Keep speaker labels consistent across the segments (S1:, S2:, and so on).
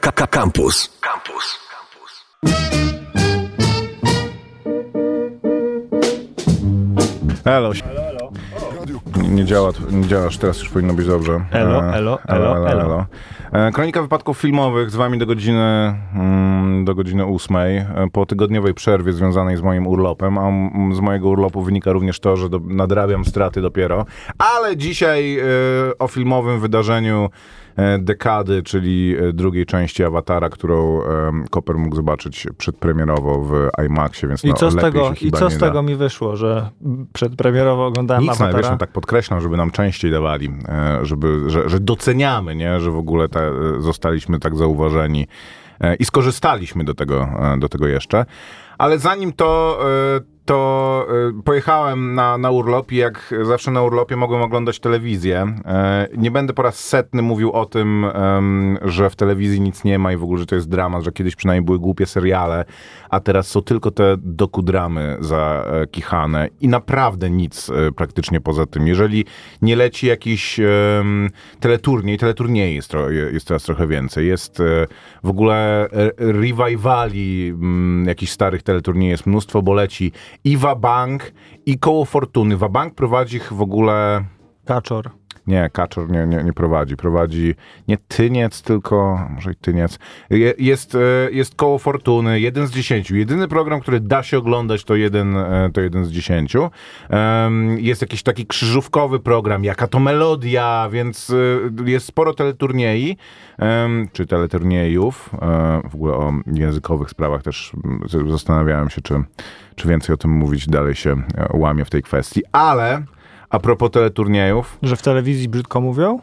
S1: Campus. Campus.
S2: Elo. Nie, nie działa, nie działa, aż teraz już powinno być dobrze.
S3: Elo,
S2: E,
S3: elo, elo, elo.
S2: E, Kronika wypadków filmowych z wami do godziny, mm, do godziny ósmej, e, po tygodniowej przerwie związanej z moim urlopem, a z mojego urlopu wynika również to, że do, nadrabiam straty dopiero. Ale dzisiaj o filmowym wydarzeniu dekady, czyli e, drugiej części Awatara, którą e, Koper mógł zobaczyć przedpremierowo w IMAXie, więc
S3: I
S2: no,
S3: co z tego, i co z
S2: da.
S3: tego mi wyszło, że przedpremierowo oglądałem
S2: Nic
S3: Awatara?
S2: najwyżej tak podkreślam, żeby nam częściej dawali, e, żeby, że, że doceniamy, nie? że w ogóle te, e, zostaliśmy tak zauważeni e, i skorzystaliśmy do tego, e, do tego jeszcze. Ale zanim to, e, to e, pojechałem na, na urlop i jak zawsze na urlopie mogłem oglądać telewizję. E, Nie będę po raz setny mówił o tym, że w telewizji nic nie ma i w ogóle, że to jest dramat, że kiedyś przynajmniej były głupie seriale, a teraz są tylko te dokudramy zakichane i naprawdę nic e, praktycznie poza tym. Jeżeli nie leci jakiś teleturniej, teleturniej jest, jest teraz trochę więcej. Jest e, w ogóle e, rewivali jakichś starych teleturniej jest mnóstwo, bo leci i Wabank, i Koło Fortuny. Wabank prowadzi w ogóle...
S3: Kaczor.
S2: Nie, Kaczor nie, nie, nie prowadzi. Prowadzi nie Tyniec, tylko może i Tyniec. Je, jest, e, jest Koło Fortuny, jeden z dziesięciu. Jedyny program, który da się oglądać, to jeden, e, to jeden z dziesięciu. Jest jakiś taki krzyżówkowy program, jaka to melodia, więc e, jest sporo teleturniej, em, czy teleturniejów. W ogóle o językowych sprawach też zastanawiałem się, czy, czy więcej o tym mówić dalej się łamie w tej kwestii. Ale a propos teleturniejów,
S3: Że w telewizji brzydko mówią?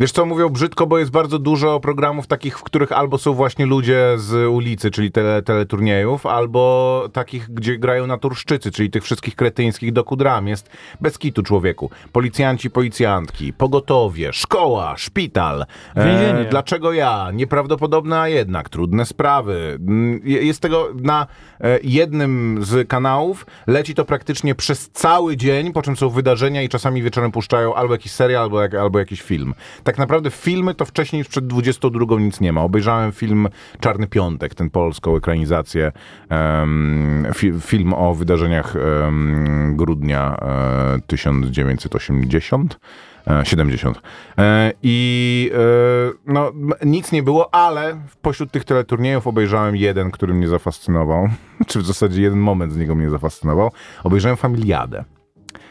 S2: Wiesz co, mówią brzydko, bo jest bardzo dużo programów takich, w których albo są właśnie ludzie z ulicy, czyli tele, teleturniejów, albo takich, gdzie grają naturszczycy, czyli tych wszystkich kretyńskich dokudram. Jest bez kitu człowieku. Policjanci, policjantki, pogotowie, szkoła, szpital. E, dlaczego ja? Nieprawdopodobne, a jednak. Trudne sprawy. Mm, je- Jest tego na e, jednym z kanałów. Leci to praktycznie przez cały dzień, po czym są wydarzenia i czasami wieczorem puszczają albo jakiś serial, albo, jak, albo jakiś film. Tak naprawdę filmy to wcześniej już przed 22 nic nie ma. Obejrzałem film Czarny Piątek, ten polską ekranizację, em, fi, film o wydarzeniach em, grudnia e, 1980. e, 70. E, I e, no, nic nie było, ale pośród tych teleturniejów obejrzałem jeden, który mnie zafascynował. Czy w zasadzie jeden moment z niego mnie zafascynował. Obejrzałem Familiadę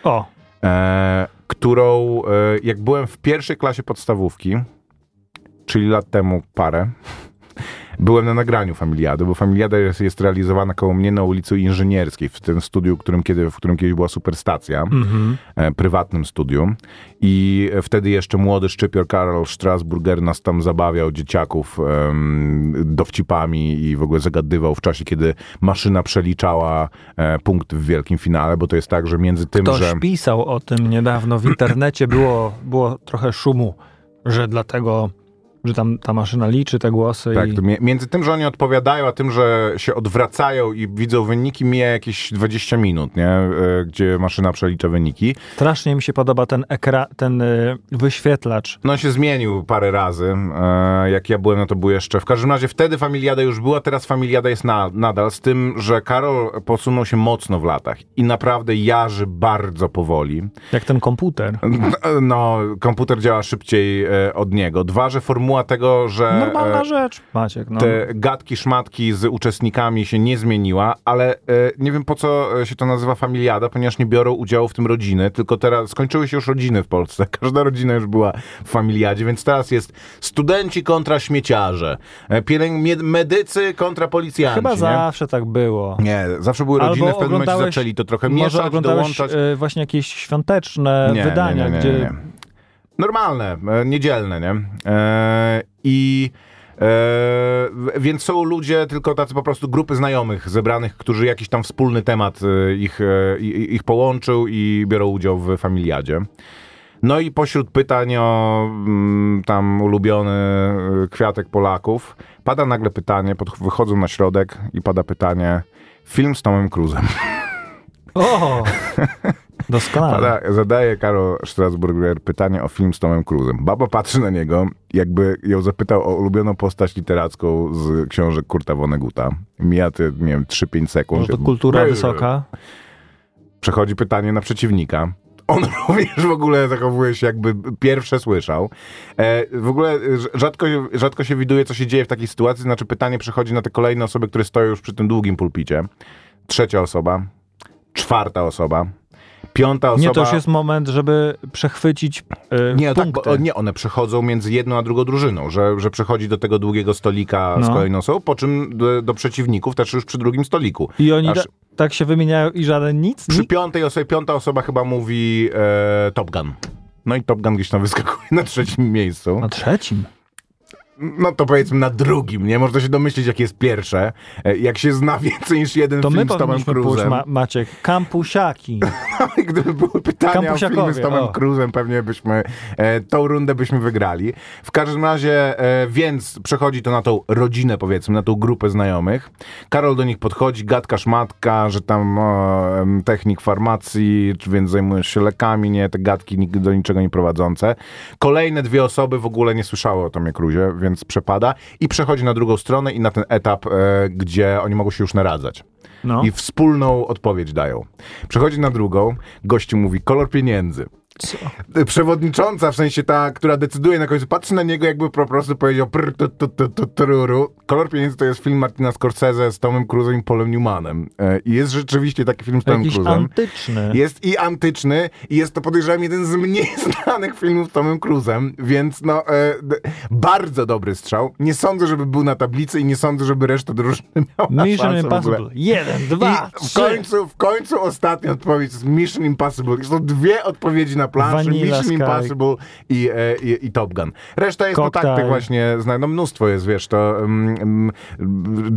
S3: O,
S2: e, którą e, jak byłem w pierwszej klasie podstawówki, czyli lat temu parę, byłem na nagraniu Familiady, bo Familiada jest, jest realizowana koło mnie na ulicy Inżynierskiej, w tym studiu, którym kiedy, w którym kiedyś była Superstacja, e, prywatnym studium. I e, wtedy jeszcze młody szczypior Karol Strasburger nas tam zabawiał, dzieciaków, em, dowcipami i w ogóle zagadywał w czasie, kiedy maszyna przeliczała e, punkt w wielkim finale, bo to jest tak, że między tym,
S3: ktoś
S2: że...
S3: pisał o tym niedawno w internecie, było, było trochę szumu, że dlatego, że tam ta maszyna liczy te głosy
S2: Tak,
S3: i...
S2: między tym, że oni odpowiadają, a tym, że się odwracają i widzą wyniki, mija jakieś 20 minut, nie? E, Gdzie maszyna przelicza wyniki.
S3: Strasznie mi się podoba ten ekran, ten y, wyświetlacz.
S2: No on się zmienił parę razy. E, Jak ja byłem, no to był jeszcze... W każdym razie wtedy Familiada już była, teraz Familiada jest na, nadal, z tym, że Karol posunął się mocno w latach i naprawdę jarzy bardzo powoli.
S3: Jak ten komputer.
S2: No, komputer działa szybciej e, od niego. Dwa, że formuła tego, że...
S3: Normalna
S2: e,
S3: rzecz, Maciek. No.
S2: te gadki, szmatki z uczestnikami się nie zmieniła, ale e, nie wiem po co e, się to nazywa familiada, ponieważ nie biorą udziału w tym rodziny, tylko teraz skończyły się już rodziny w Polsce. Każda rodzina już była w familiadzie, więc teraz jest studenci kontra śmieciarze, pielęg- medycy kontra policjanci.
S3: Chyba
S2: nie?
S3: zawsze tak było.
S2: Nie, zawsze były rodziny, w pewnym momencie zaczęli to trochę mieszać, dołączać.
S3: y, właśnie jakieś świąteczne
S2: Nie,
S3: wydania,
S2: nie,
S3: gdzie.
S2: Normalne, e, niedzielne, nie? E, I e, więc są ludzie, tylko tacy po prostu grupy znajomych zebranych, którzy jakiś tam wspólny temat ich, e, i- ich połączył i biorą udział w familiadzie. No i pośród pytań o mm, tam ulubiony kwiatek Polaków, pada nagle pytanie, pod, wychodzą na środek i pada pytanie, film z Tomem Cruzem.
S3: O! Doskonale.
S2: Pada, zadaje Karol Strasburger pytanie o film z Tomem Cruzem. Baba patrzy na niego, jakby ją zapytał o ulubioną postać literacką z książek Kurta Vonneguta. Mija te, nie wiem, 3-5 sekund.
S3: Może to kultura wysoka.
S2: Przechodzi pytanie na przeciwnika. On również w ogóle zachowuje się jakby pierwsze słyszał. E, w ogóle rz- rzadko, rzadko się widuje, co się dzieje w takiej sytuacji. Znaczy pytanie przechodzi na te kolejne osoby, które stoją już przy tym długim pulpicie. Trzecia osoba, czwarta osoba, piąta osoba.
S3: Nie, to już jest moment, żeby przechwycić y,
S2: Nie, tak, bo, nie, one przechodzą między jedną a drugą drużyną, że, że przechodzi do tego długiego stolika z
S3: No.
S2: kolejną osobą, po czym do, do przeciwników też już przy drugim stoliku.
S3: I oni
S2: Aż-
S3: ta, tak się wymieniają i żaden nic?
S2: Przy piątej osobie, piąta osoba chyba mówi e, Top Gun. No i Top Gun gdzieś tam wyskakuje na trzecim miejscu.
S3: Na trzecim.
S2: No to powiedzmy na drugim, nie? Można się domyślić, jakie jest pierwsze. E, Jak się zna więcej niż jeden
S3: To
S2: film z Tomem Cruzem.
S3: Ma Maciek, kampusiaki.
S2: Gdyby były pytania o filmy z Tomem
S3: o.
S2: Cruzem, pewnie byśmy e, tą rundę byśmy wygrali. W każdym razie, e, więc przechodzi to na tą rodzinę, powiedzmy, na tą grupę znajomych. Karol do nich podchodzi, gadka szmatka, że tam o, em, technik farmacji, więc zajmujesz się lekami, nie, te gadki do niczego nie prowadzące. Kolejne dwie osoby w ogóle nie słyszały o Tomie Cruzie, więc przepada i przechodzi na drugą stronę i na ten etap, e, gdzie oni mogą się już naradzać
S3: No.
S2: i wspólną odpowiedź dają. Przechodzi na drugą, gościu mówi kolor pieniędzy.
S3: Co?
S2: Przewodnicząca, w sensie ta, która decyduje na końcu, patrzy na niego jakby po prostu powiedział prr, tu, tu, tu, tu, truru. Kolor pieniędzy to jest film Martina Scorsese z Tomem Cruzem i Polem Newmanem. E, I jest rzeczywiście taki film z Tomem
S3: Jakiś
S2: Cruzem.
S3: antyczny.
S2: Jest i antyczny, i jest to podejrzewam jeden z mniej znanych filmów z Tomem Cruzem, więc no, e, bardzo dobry strzał. Nie sądzę, żeby był na tablicy i nie sądzę, żeby reszta drużyny miała
S3: Mission. Impossible. Jeden, dwa,
S2: I w
S3: trzy.
S2: końcu, w końcu ostatnia odpowiedź jest Mission Impossible. Są dwie odpowiedzi na planszy.
S3: Vanilla
S2: Mission
S3: Sky.
S2: Impossible i, e, i, i Top Gun. Reszta jest no tak,
S3: Cocktail.
S2: tak właśnie, no mnóstwo jest, wiesz, to um,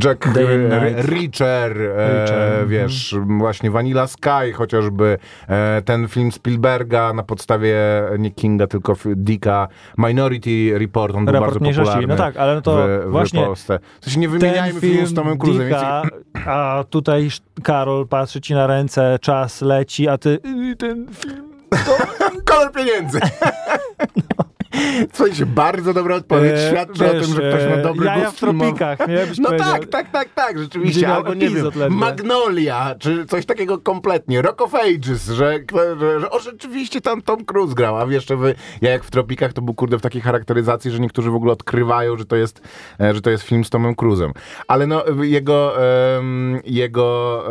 S2: Jack e. Reacher, e,
S3: mhm.
S2: wiesz, właśnie Vanilla Sky chociażby, e, ten film Spielberga na podstawie nie Kinga, tylko Dicka, Minority Report, on był
S3: Raport
S2: bardzo
S3: mniejszości.
S2: popularny
S3: No tak, ale no to
S2: w,
S3: właśnie
S2: w Polsce. To się nie wymieniajmy
S3: film
S2: filmów z Tomem więc-
S3: Dicka, a tutaj Karol patrzy ci na ręce, czas leci, a ty y, ten film...
S2: Kolor pieniędzy. W sensie, bardzo dobra odpowiedź.
S3: E,
S2: Świadczy o
S3: wiesz,
S2: tym, że ktoś ma
S3: e,
S2: dobry
S3: jaja
S2: gust
S3: w tropikach, nie? Byś
S2: No
S3: powiedział.
S2: tak, tak, tak, tak, rzeczywiście. Albo nie wiem,
S3: ledwie.
S2: Magnolia, czy coś takiego kompletnie. Rock of Ages, że, że, że o, rzeczywiście tam Tom Cruise grał, a jeszcze wy, ja jak w Tropikach to był kurde w takiej charakteryzacji, że niektórzy w ogóle odkrywają, że to jest, e, że to jest film z Tomem Cruzem. Ale no, jego, em, jego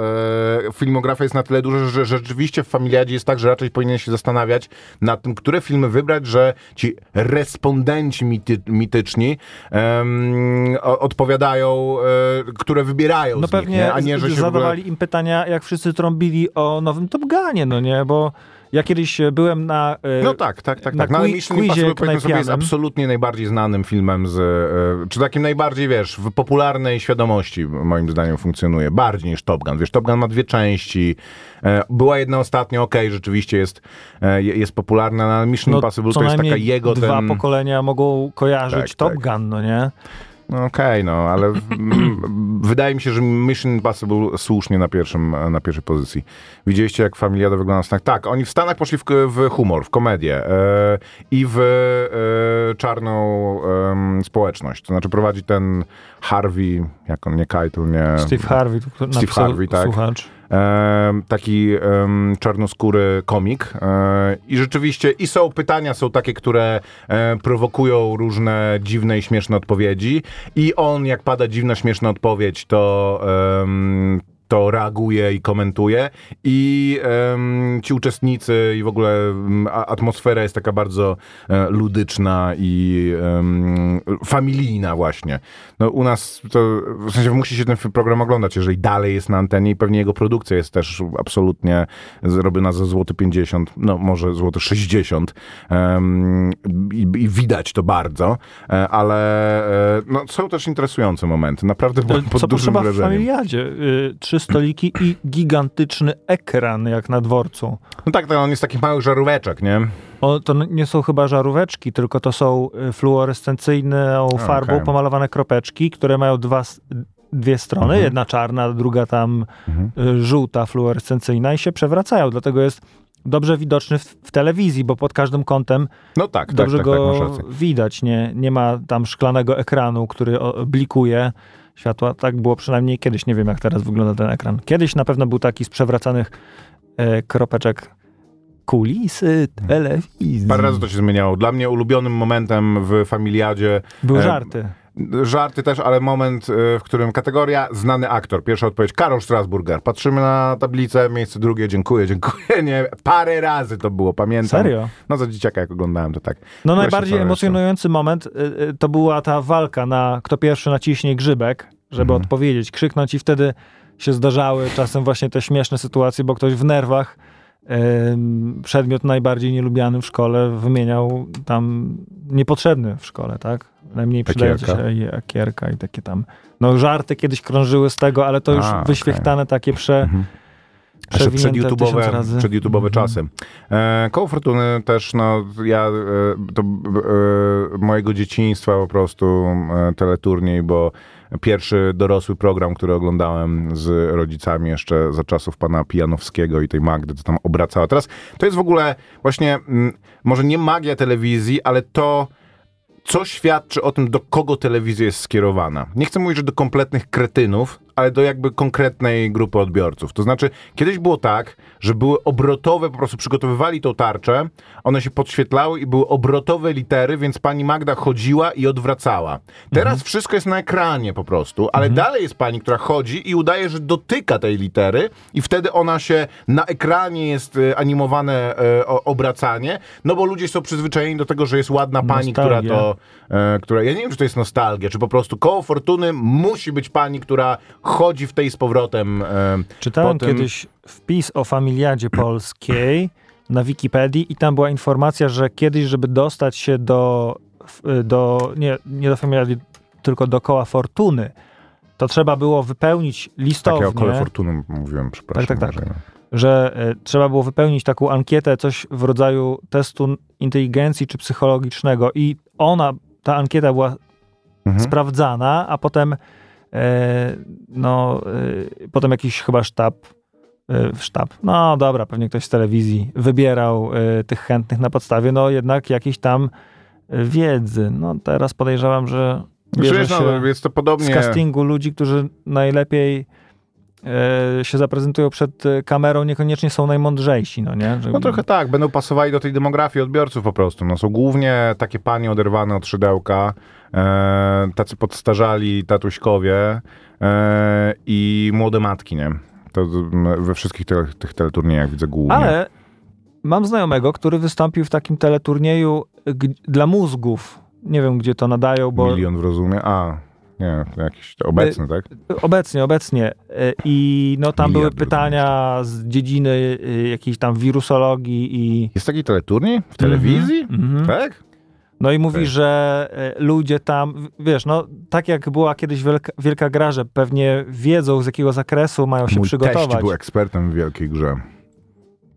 S2: e, filmografia jest na tyle duża, że rzeczywiście w Familiadzie jest tak, że raczej powinien się zastanawiać nad tym, które filmy wybrać, że ci respondenci mity, mityczni o- odpowiadają, e, które wybierają
S3: No
S2: z
S3: pewnie
S2: nich, nie? a nie, że się w ogóle...
S3: zadawali im pytania, jak wszyscy trąbili o nowym Top Gunie, no nie? Bo ja kiedyś e, byłem na... e,
S2: No tak, tak, tak.
S3: na
S2: tak. No, ale Mission Impossible sobie jest absolutnie najbardziej znanym filmem z, e, czy takim najbardziej, wiesz, w popularnej świadomości moim zdaniem funkcjonuje. Bardziej niż Top Gun. Wiesz, Top Gun ma dwie części. Była jedna ostatnio, okej, rzeczywiście jest, je- jest popularna, ale Mission
S3: no,
S2: Impossible to jest taka jego
S3: dwa
S2: ten...
S3: pokolenia mogą kojarzyć
S2: Tak,
S3: Top
S2: tak.
S3: Gun, no nie?
S2: No okej, no, ale w- wydaje mi się, że Mission Impossible słusznie na, pierwszym, na pierwszej pozycji. Widzieliście, jak Familiada wygląda w Stanach? Tak, oni w Stanach poszli w, w humor, w komedię e, i w e, czarną społeczność. To znaczy prowadzi ten Harvey, jak on, nie Keitel, nie...
S3: Steve Harvey,
S2: Steve Harvey, tak.
S3: słuchacz.
S2: Taki czarnoskóry komik. E, i rzeczywiście i są pytania, są takie, które e, prowokują różne dziwne i śmieszne odpowiedzi. I on jak pada dziwna, śmieszna odpowiedź, to to reaguje i komentuje i em, ci uczestnicy i w ogóle a- atmosfera jest taka bardzo e, ludyczna i familijna właśnie. No u nas to, w sensie musi się ten program oglądać, jeżeli dalej jest na antenie i pewnie jego produkcja jest też absolutnie zrobiona za złoty 50, no może złoty 60 em, i, i widać to bardzo, e, ale e, no, są też interesujące momenty. Naprawdę byłem pod
S3: Co
S2: dużym
S3: potrzeba w
S2: wrażeniem.
S3: familiadzie? Y, trzy stoliki i gigantyczny ekran, jak na dworcu.
S2: No tak, to on jest takich małych żaróweczek, nie?
S3: O, to nie są chyba żaróweczki, tylko to są y, fluorescencyjną farbą
S2: okej.
S3: pomalowane kropeczki, które mają dwa, dwie strony,
S2: Mhm.
S3: jedna czarna, druga tam y, żółta, fluorescencyjna i się przewracają. Dlatego jest dobrze widoczny w, w telewizji, bo pod każdym kątem
S2: No tak,
S3: dobrze
S2: tak, tak, tak,
S3: go widać. Nie, nie ma tam szklanego ekranu, który o, blikuje światła. Tak było przynajmniej kiedyś. Nie wiem, jak teraz wygląda ten ekran. Kiedyś na pewno był taki z przewracanych e, kropeczek kulisy telewizji.
S2: Parę razy to się zmieniało. Dla mnie ulubionym momentem w Familiadzie
S3: Były
S2: e,
S3: żarty.
S2: Żarty też, ale moment, y, w którym kategoria znany aktor. Pierwsza odpowiedź, Karol Strasburger. Patrzymy na tablicę, miejsce drugie, dziękuję, dziękuję. Nie, parę razy to było, pamiętam.
S3: Serio?
S2: No za dzieciaka jak oglądałem, to tak.
S3: No najbardziej emocjonujący moment y, y, to była ta walka na kto pierwszy naciśnie grzybek, żeby
S2: Mhm.
S3: odpowiedzieć, krzyknąć i wtedy się zdarzały czasem właśnie te śmieszne sytuacje, bo ktoś w nerwach przedmiot najbardziej nielubiany w szkole wymieniał tam niepotrzebny w szkole, tak? Najmniej
S2: Ekierka.
S3: się akierka i takie tam. No żarty kiedyś krążyły z tego, ale to już
S2: A,
S3: wyświechtane takie prze,
S2: Mhm. Jeszcze przed YouTube'owe, przed YouTube'owe
S3: Mhm.
S2: czasy. E, koło Fortuny też, no, ja, e, to e, mojego dzieciństwa po prostu e, teleturniej, bo pierwszy dorosły program, który oglądałem z rodzicami jeszcze za czasów pana Pijanowskiego i tej Magdy, co tam obracała. Teraz to jest w ogóle właśnie, mm, może nie magia telewizji, ale to, co świadczy o tym, do kogo telewizja jest skierowana. Nie chcę mówić, że do kompletnych kretynów, ale do jakby konkretnej grupy odbiorców. To znaczy, kiedyś było tak, że były obrotowe, po prostu przygotowywali tą tarczę, one się podświetlały i były obrotowe litery, więc pani Magda chodziła i odwracała. Teraz wszystko jest na ekranie po prostu, ale dalej jest pani, która chodzi i udaje, że dotyka tej litery i wtedy ona się na ekranie jest e, animowane e, obracanie, no bo ludzie są przyzwyczajeni do tego, że jest ładna pani, która
S3: Nostalgia.
S2: to e, która, ja nie wiem, czy to jest nostalgia, czy po prostu koło fortuny musi być pani, która chodzi w tej z powrotem. E,
S3: Czytałem
S2: Potem-
S3: kiedyś wpis o familiadzie polskiej na Wikipedii i tam była informacja, że kiedyś, żeby dostać się do, w- do nie, nie do familiady, tylko do koła fortuny, to trzeba było wypełnić listownię,
S2: takie o kole fortuny mówiłem, przepraszam.
S3: Tak, tak, tak.
S2: może, no.
S3: że e, trzeba było wypełnić taką ankietę, coś w rodzaju testu inteligencji czy psychologicznego i ona, ta ankieta była
S2: Mhm.
S3: sprawdzana, a potem e, no, e, potem jakiś chyba sztab e, sztab, no dobra, pewnie ktoś z telewizji wybierał e, tych chętnych na podstawie, no jednak jakiejś tam e, wiedzy. No teraz podejrzewam, że bierze
S2: Wiesz,
S3: się
S2: no, jest to
S3: z
S2: podobnie.
S3: castingu ludzi, którzy najlepiej e, się zaprezentują przed e, kamerą, niekoniecznie są najmądrzejsi, no nie? Że,
S2: No trochę tak, będą pasowali do tej demografii odbiorców po prostu. No, są głównie takie panie oderwane od szydełka, e, tacy podstarzali tatuśkowie e, i młode matki, nie? To we wszystkich te, tych teleturniejach widzę głównie.
S3: Ale mam znajomego, który wystąpił w takim teleturnieju dla mózgów. Nie wiem, gdzie to nadają, bo
S2: Milion w rozumie. A, nie, to jakiś to obecny, tak?
S3: obecnie, obecnie. E, I no tam były
S2: Miliard
S3: pytania z dziedziny y, jakiejś tam wirusologii i...
S2: Jest taki teleturniej w telewizji?
S3: Mhm.
S2: Tak?
S3: No i mówi,
S2: Okej.
S3: że e, ludzie tam, wiesz, no tak jak była kiedyś wielka, wielka gra, że pewnie wiedzą z jakiego zakresu mają się
S2: Mój
S3: przygotować.
S2: teść był ekspertem w wielkiej grze.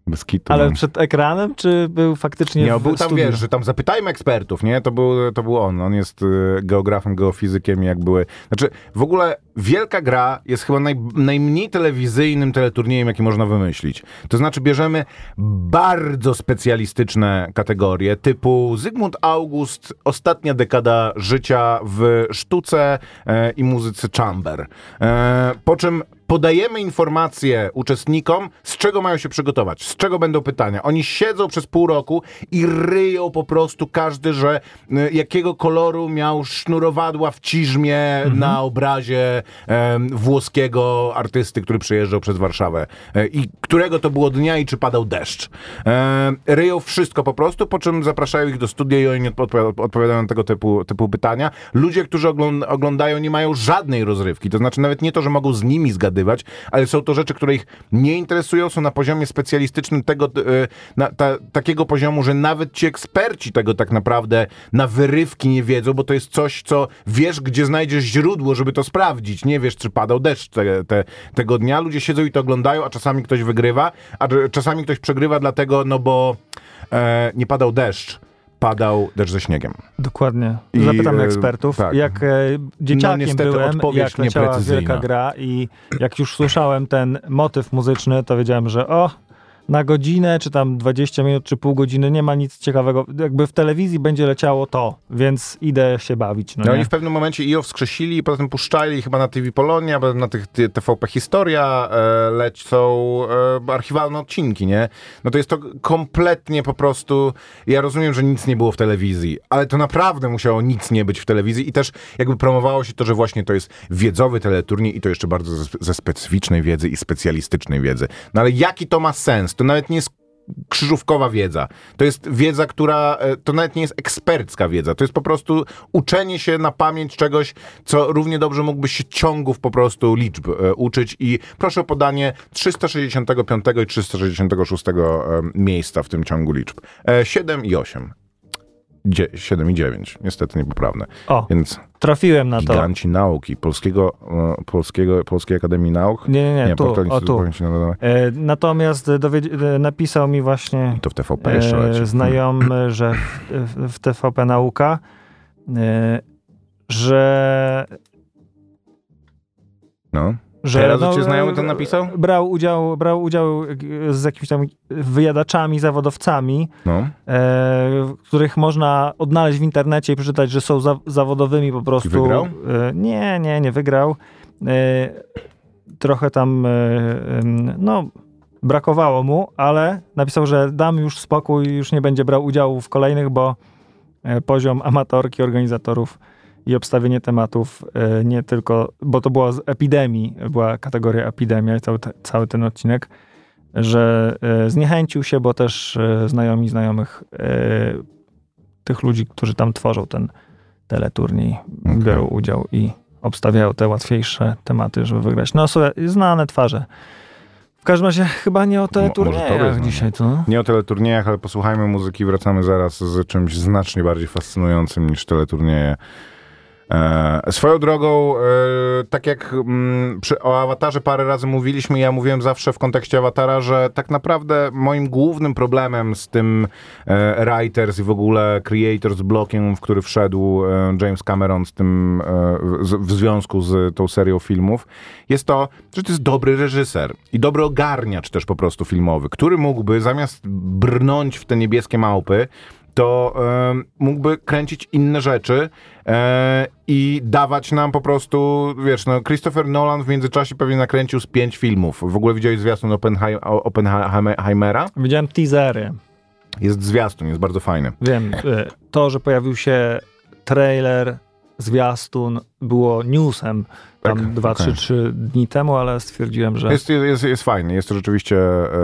S2: Bez kitu.
S3: Ale
S2: no.
S3: przed ekranem, czy był faktycznie
S2: Nie,
S3: w
S2: był tam,
S3: studiu?
S2: wiesz, że tam zapytajmy ekspertów, nie? To był, to był on. On jest y, geografem, geofizykiem, jak były... Znaczy, w ogóle Wielka Gra jest chyba naj, najmniej telewizyjnym teleturniejem, jaki można wymyślić. To znaczy, bierzemy bardzo specjalistyczne kategorie, typu Zygmunt August, ostatnia dekada życia w sztuce e, i muzyce chamber. E, po czym podajemy informacje uczestnikom, z czego mają się przygotować, z czego będą pytania. Oni siedzą przez pół roku i ryją po prostu każdy, że y, jakiego koloru miał sznurowadła w ciżmie na obrazie em, włoskiego artysty, który przyjeżdżał przez Warszawę e, i którego to było dnia i czy padał deszcz. E, ryją wszystko po prostu, po czym zapraszają ich do studia i oni odpo- odpowiadają na tego typu, typu pytania. Ludzie, którzy ogląd- oglądają, nie mają żadnej rozrywki. To znaczy nawet nie to, że mogą z nimi zgadywać, ale są to rzeczy, które ich nie interesują, są na poziomie specjalistycznym tego, e, na, ta, takiego poziomu, że nawet ci eksperci tego tak naprawdę na wyrywki nie wiedzą, bo to jest coś, co wiesz, gdzie znajdziesz źródło, żeby to sprawdzić. Nie wiesz, czy padał deszcz te, te, tego dnia. Ludzie siedzą i to oglądają, a czasami ktoś wygrywa, a cz- czasami ktoś przegrywa dlatego, no bo e, nie padał deszcz, padał deszcz ze śniegiem.
S3: Dokładnie.
S2: I,
S3: Zapytamy
S2: e,
S3: ekspertów.
S2: tak.
S3: Jak e, dzieciakiem
S2: niestety
S3: byłem, jak leciała wielka gra i jak już słyszałem ten motyw muzyczny, to wiedziałem, że o, na godzinę, czy tam 20 minut, czy pół godziny nie ma nic ciekawego. Jakby w telewizji będzie leciało to, więc idę się bawić. No,
S2: No oni w pewnym momencie IO wskrzesili i potem puszczali chyba na TV Polonia, potem na tych ty- TVP Historia e, lecą e, archiwalne odcinki, nie? No to jest to kompletnie po prostu... Ja rozumiem, że nic nie było w telewizji, ale to naprawdę musiało nic nie być w telewizji i też jakby promowało się to, że właśnie to jest wiedzowy teleturniej i to jeszcze bardzo ze, ze specyficznej wiedzy i specjalistycznej wiedzy. No ale jaki to ma sens? To nawet nie jest krzyżówkowa wiedza. To jest wiedza, która, e, to nawet nie jest ekspercka wiedza, to jest po prostu uczenie się na pamięć czegoś, co równie dobrze mógłbyś się ciągów po prostu liczb e, uczyć i proszę o podanie 365 i 366 e, miejsca w tym ciągu liczb. E, 7 i 8. Dzie- 7 i 9. Niestety niepoprawne.
S3: O,
S2: Więc
S3: trafiłem na to.
S2: giganci nauki Polskiego, e, Polskiego, Polskiej Akademii Nauk.
S3: Nie, nie, nie, tu,
S2: portal
S3: o tu. E, natomiast dowiedz- e, napisał mi właśnie
S2: I to w TVP jeszcze leci.
S3: e, znajomy, że w, w TVP Nauka, e, że
S2: No.
S3: Że
S2: Teraz
S3: no,
S2: cię znajomy
S3: e,
S2: napisał?
S3: Brał udział, brał udział e, z jakimiś tam wyjadaczami, zawodowcami,
S2: No.
S3: e, których można odnaleźć w internecie i przeczytać, że są za, zawodowymi po prostu.
S2: wygrał?
S3: E, nie, nie, nie wygrał. E, trochę tam, e, no, brakowało mu, ale napisał, że dam już spokój, już nie będzie brał udziału w kolejnych, bo e, poziom amatorki, organizatorów i obstawienie tematów e, nie tylko, bo to było z epidemii, była kategoria epidemia i cały, cały ten odcinek, że e, zniechęcił się, bo też e, znajomi znajomych tych ludzi, którzy tam tworzą ten teleturniej,
S2: Okej.
S3: biorą udział i obstawiają te łatwiejsze tematy, żeby wygrać. No, słuchaj, znane twarze. W każdym razie chyba nie o teleturniejach dzisiaj, co?
S2: Nie o teleturniejach, ale posłuchajmy muzyki. Wracamy zaraz z czymś znacznie bardziej fascynującym niż teleturnieje. E, swoją drogą, e, tak jak mm, przy, o awatarze parę razy mówiliśmy, ja mówiłem zawsze w kontekście awatara, że tak naprawdę moim głównym problemem z tym e, writers i w ogóle creators blokiem, w który wszedł e, James Cameron z tym, e, w związku z tą serią filmów, jest to, że to jest dobry reżyser i dobry ogarniacz też po prostu filmowy, który mógłby zamiast brnąć w te niebieskie małpy, to e, mógłby kręcić inne rzeczy e, i dawać nam po prostu, wiesz, no Christopher Nolan w międzyczasie pewnie nakręcił z pięć filmów. W ogóle widziałeś zwiastun Oppenhei- Oppenheimera?
S3: Widziałem teasery.
S2: Jest zwiastun, jest bardzo fajny.
S3: Wiem, y, to, że pojawił się trailer, zwiastun, było newsem tam
S2: Tak,
S3: dwa,
S2: okej.
S3: trzy, trzy dni temu, ale stwierdziłem, że
S2: Jest, jest, jest fajny, jest to rzeczywiście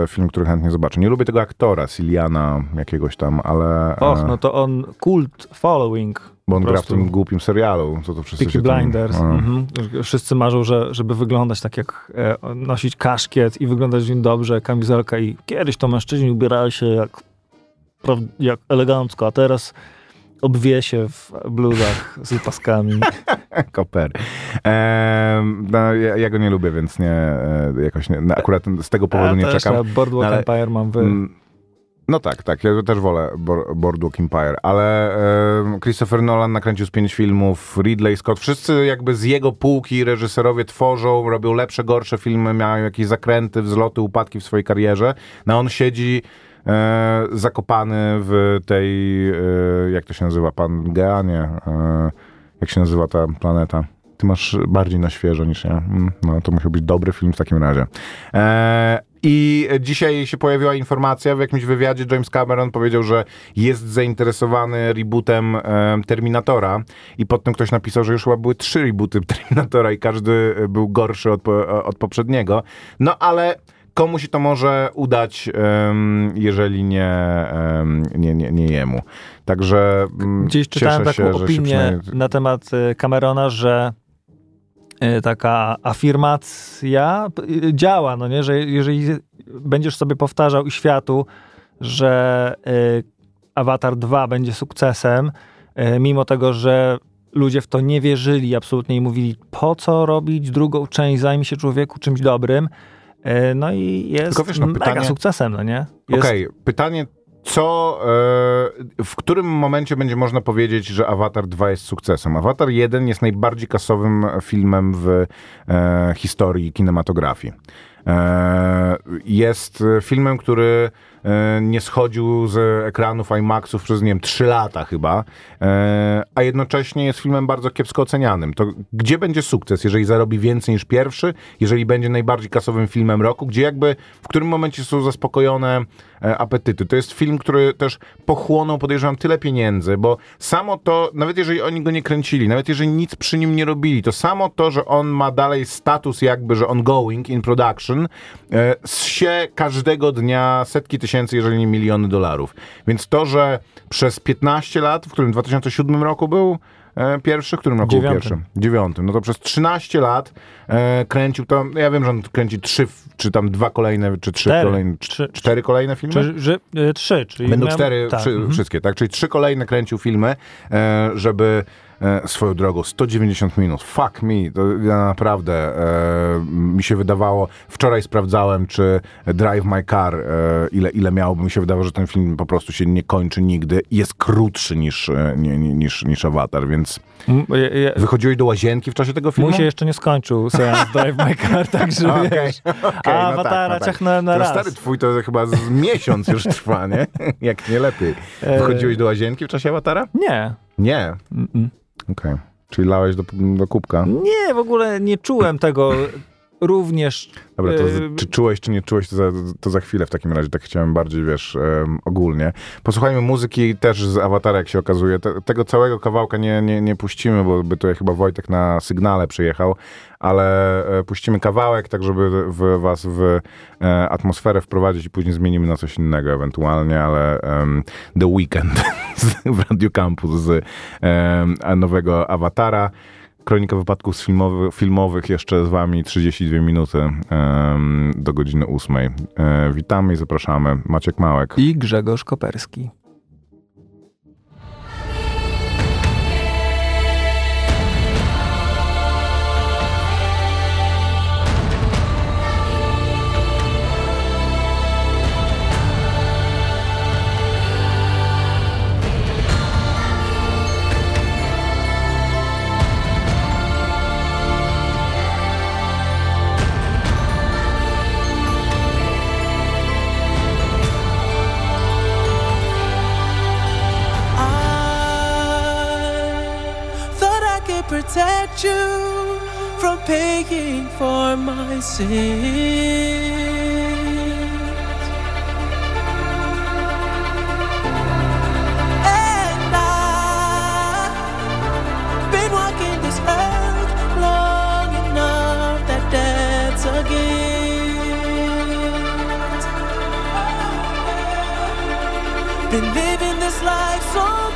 S2: e, film, który chętnie zobaczę. Nie lubię tego aktora, Siliana jakiegoś tam, ale... e,
S3: och, no to on kult following.
S2: bo on gra w tym głupim serialu, co to wszyscy
S3: Peaky Blinders. Mhm. Wszyscy marzą, że, żeby wyglądać tak jak e, nosić kaszkiet i wyglądać w nim dobrze, kamizelka i kiedyś to mężczyźni ubierali się jak, jak elegancko, a teraz obwie się w bluzach z paskami.
S2: Koper. No, ja, ja go nie lubię, więc nie, e, jakoś nie, no, akurat z tego powodu
S3: Ja
S2: nie
S3: też,
S2: czekam.
S3: ja Boardwalk
S2: ale-
S3: Empire mam wy...
S2: Mm, No tak, tak, ja też wolę Boardwalk Empire, ale em, Christopher Nolan nakręcił z pięć filmów, Ridley Scott, wszyscy jakby z jego półki reżyserowie tworzą, robią lepsze, gorsze filmy, mają jakieś zakręty, wzloty, upadki w swojej karierze, no on siedzi e, zakopany w tej, e, jak to się nazywa, Pangea, nie, e, jak się nazywa ta planeta? Ty masz bardziej na świeżo niż ja. Mm, No to musiał być dobry film w takim razie. E, I dzisiaj się pojawiła informacja w jakimś wywiadzie. James Cameron powiedział, że jest zainteresowany rebootem e, Terminatora. I pod tym ktoś napisał, że już chyba były trzy rebooty Terminatora i każdy był gorszy od, po- od poprzedniego. No ale komu się to może udać, jeżeli nie, nie, nie, nie jemu. Także mm,
S3: Gdzieś czytałem
S2: cieszę
S3: taką
S2: się,
S3: opinię
S2: przynajmniej...
S3: na temat y, Camerona, że y, taka afirmacja y, działa, no nie, że jeżeli będziesz sobie powtarzał i światu, że Avatar 2 będzie sukcesem, mimo tego, że ludzie w to nie wierzyli absolutnie i mówili, po co robić drugą część, zajmij się człowieku czymś dobrym, no i jest
S2: Tylko wiesz, no,
S3: mega
S2: pytanie-
S3: sukcesem, no nie? Jest,
S2: Okej, pytanie, co, e, w którym momencie będzie można powiedzieć, że Avatar 2 jest sukcesem? Avatar 1 jest najbardziej kasowym filmem w e, historii kinematografii. E, jest filmem, który e, nie schodził z ekranów IMAXów przez, nie wiem, 3 lata chyba, e, a jednocześnie jest filmem bardzo kiepsko ocenianym. To gdzie będzie sukces, jeżeli zarobi więcej niż pierwszy, jeżeli będzie najbardziej kasowym filmem roku, gdzie jakby w którym momencie są zaspokojone e, apetyty. To jest film, który też pochłonął, podejrzewam, tyle pieniędzy, bo samo to, nawet jeżeli oni go nie kręcili, nawet jeżeli nic przy nim nie robili, to samo to, że on ma dalej status jakby, że ongoing, in production, e, się każdego dnia setki tysięcy, jeżeli nie miliony dolarów. Więc to, że przez 15 lat, w którym w 2007 roku był, e, Pierwszy, w którym roku był
S3: Dziewiątym.
S2: pierwszy? Dziewiątym. No to przez 13 lat e, kręcił to. Ja wiem, że on kręci trzy, czy tam dwa kolejne, czy trzy
S3: Cztery.
S2: kolejne,
S3: Trzy-
S2: cztery kolejne filmy?
S3: Czy, że, e, trzy, czyli
S2: Będą
S3: miałem-
S2: cztery,
S3: tak, mhm.
S2: wszystkie, tak? Czyli trzy kolejne kręcił filmy, e, żeby e, swoją drogą 190 minut. Fuck me, to ja naprawdę e, mi się wydawało, wczoraj sprawdzałem, czy Drive My Car, e, ile, ile miał, bo mi się wydawało, że ten film po prostu się nie kończy nigdy i jest krótszy niż, e, nie, niż, niż Avatar, więc
S3: M- ja- ja-
S2: wychodziłeś do łazienki w czasie tego filmu?
S3: Mój się jeszcze nie skończył seans Drive My Car, także
S2: Okej,
S3: wiesz.
S2: okej,
S3: A
S2: no
S3: Awatara
S2: tak, no tak.
S3: ciachnąłem na
S2: To
S3: raz.
S2: stary twój to chyba z miesiąc już trwa, nie? Jak nie lepiej.
S3: E,
S2: Wychodziłeś do łazienki w czasie Awatara?
S3: Nie.
S2: Nie.
S3: Mm-mm.
S2: Okej. Czyli lałeś do, do kubka.
S3: Nie, w ogóle nie czułem tego również.
S2: Dobra, to
S3: e,
S2: z- czy czułeś, czy nie czułeś, to za, to za chwilę w takim razie. Tak chciałem bardziej, wiesz, em, ogólnie. Posłuchajmy muzyki też z Awatara, jak się okazuje. Te, tego całego kawałka nie, nie, nie puścimy, bo by tutaj chyba Wojtek na sygnale przyjechał, ale e, puścimy kawałek, tak żeby w, was w e, atmosferę wprowadzić i później zmienimy na coś innego ewentualnie, ale em, The Weekend w Radio Campus z em, nowego Awatara. Kronika wypadków filmowy, filmowych jeszcze z wami 32 minuty do godziny 8. E, witamy i zapraszamy. Maciek Małek.
S3: I Grzegorz Koperski.
S1: Paying for my sins. And I've been walking this earth long enough that that's a gift. Been living this life so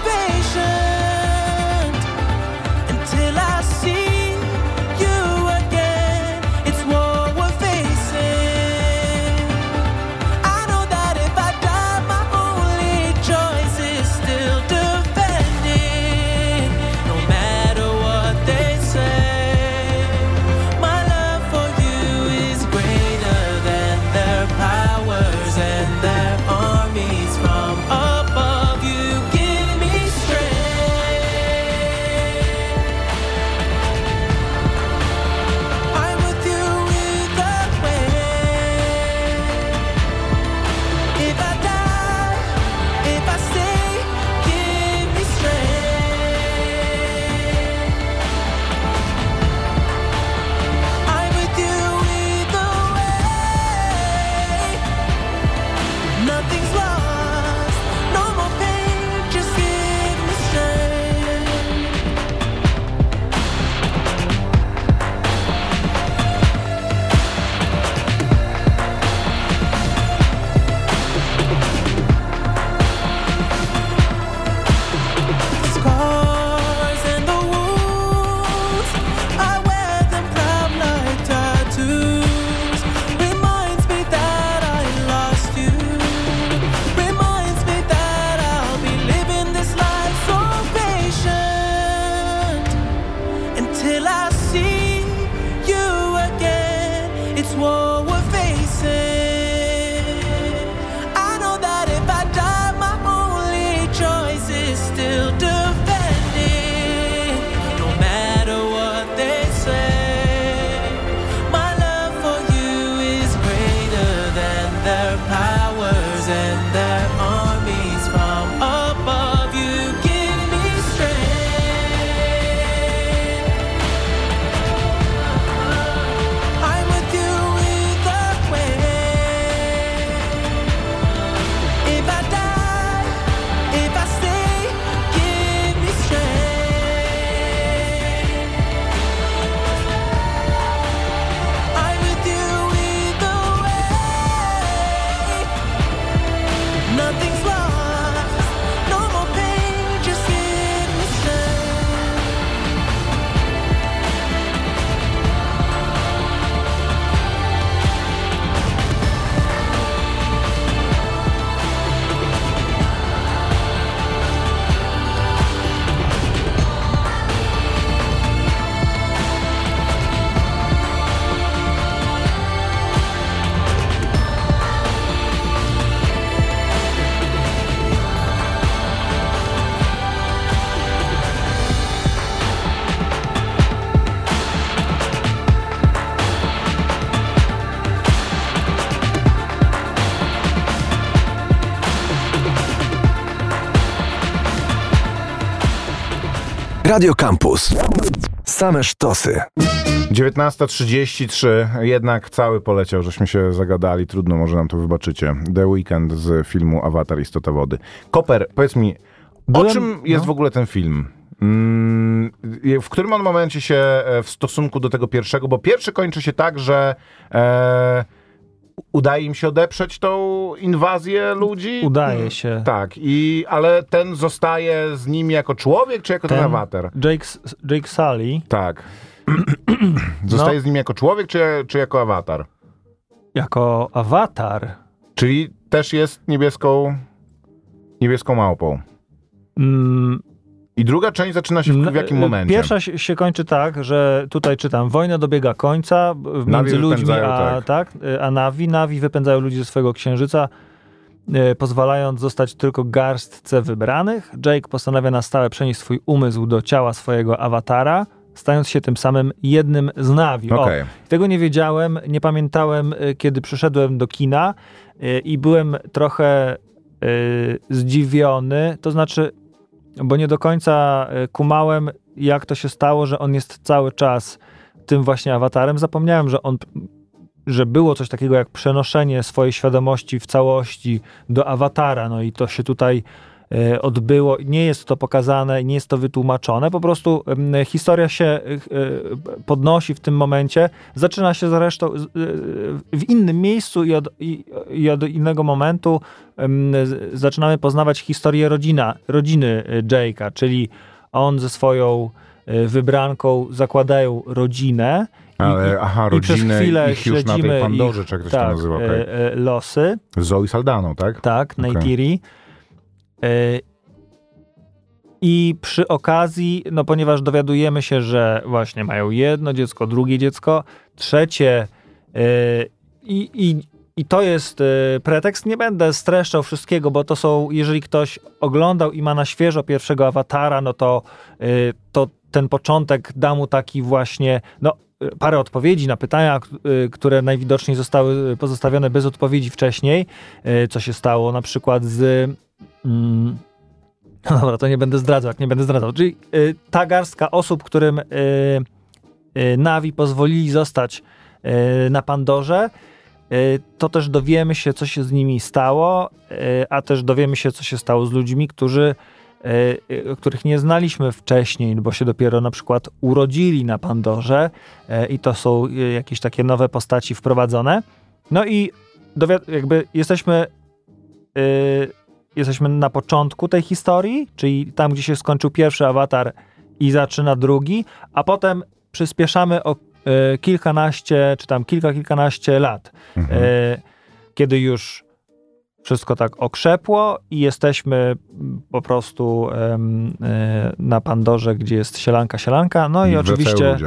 S4: Radio Campus. Same sztosy.
S2: 19.33, jednak cały poleciał, żeśmy się zagadali, trudno, może nam to wybaczycie. The Weekend z filmu Awatar Istota Wody. Koper, powiedz mi,
S3: Byłem-
S2: o czym jest
S3: no.
S2: w ogóle ten film? Mm, W którym on momencie się e, w stosunku do tego pierwszego, bo pierwszy kończy się tak, że e, udaje im się odeprzeć tą inwazję ludzi?
S3: Udaje się.
S2: Tak, i, ale ten zostaje z nimi jako człowiek, czy jako ten,
S3: Ten-
S2: awatar?
S3: Jake, Jake Sully
S2: Tak. Zostaje
S3: No.
S2: z nim jako człowiek, czy, czy jako awatar?
S3: jako awatar.
S2: Czyli też jest niebieską, niebieską małpą.
S3: Mm,
S2: I druga część zaczyna się w, w jakim
S3: y,
S2: momencie?
S3: Pierwsza się, kończy tak, że tutaj czytam, wojna dobiega końca
S2: Navi
S3: między ludźmi, a,
S2: tak.
S3: tak. y, a Navi, Navi wypędzają ludzi ze swojego księżyca, y, pozwalając zostać tylko garstce wybranych. Jake postanawia na stałe przenieść swój umysł do ciała swojego awatara, stając się tym samym jednym z Navi. O,
S2: Okej.
S3: tego nie wiedziałem, nie pamiętałem, kiedy przyszedłem do kina i byłem trochę zdziwiony. To znaczy, bo nie do końca y, kumałem, jak to się stało, że on jest cały czas tym właśnie awatarem. Zapomniałem, że on. Że było coś takiego jak przenoszenie swojej świadomości w całości do awatara, no i to się tutaj e, odbyło. Nie jest to pokazane, nie jest to wytłumaczone. Po prostu em, historia się e, podnosi w tym momencie. Zaczyna się zresztą e, w innym miejscu i od, i, i od innego momentu z- zaczynamy poznawać historię rodzina, rodziny e, Jake'a, czyli on ze swoją e, wybranką zakładają rodzinę. i-
S2: Ale
S3: i-
S2: aha,
S3: i
S2: rodzinę
S3: chwilę
S2: ich już na tej Pandorze,
S3: ich,
S2: czy jak to się
S3: tak,
S2: nazywa,
S3: e, e, losy.
S2: Zoe Saldaną, tak?
S3: Tak,
S2: Okej.
S3: Neytiri. E, I przy okazji, no ponieważ dowiadujemy się, że właśnie mają jedno dziecko, drugie dziecko, trzecie e, i, i, i to jest e, pretekst. Nie będę streszczał wszystkiego, bo to są, jeżeli ktoś oglądał i ma na świeżo pierwszego awatara, no to, to ten początek da mu taki właśnie, no parę odpowiedzi na pytania, które najwidoczniej zostały pozostawione bez odpowiedzi wcześniej. Co się stało na przykład z... Mm, no dobra, to nie będę zdradzał, nie będę zdradzał. Czyli y, ta garstka osób, którym y, y, Navi pozwolili zostać y, na Pandorze, y, to też dowiemy się, co się z nimi stało, y, a też dowiemy się, co się stało z ludźmi, którzy, których nie znaliśmy wcześniej, bo się dopiero na przykład urodzili na Pandorze i to są jakieś takie nowe postaci wprowadzone. No i jakby jesteśmy jesteśmy na początku tej historii, czyli tam, gdzie się skończył pierwszy awatar i zaczyna drugi, a potem przyspieszamy o y, kilkanaście, czy tam kilka, kilkanaście lat,
S2: Mhm.
S3: y, kiedy już wszystko tak okrzepło i jesteśmy po prostu y, na Pandorze, gdzie jest sielanka, sielanka, no i
S2: Wracają
S3: oczywiście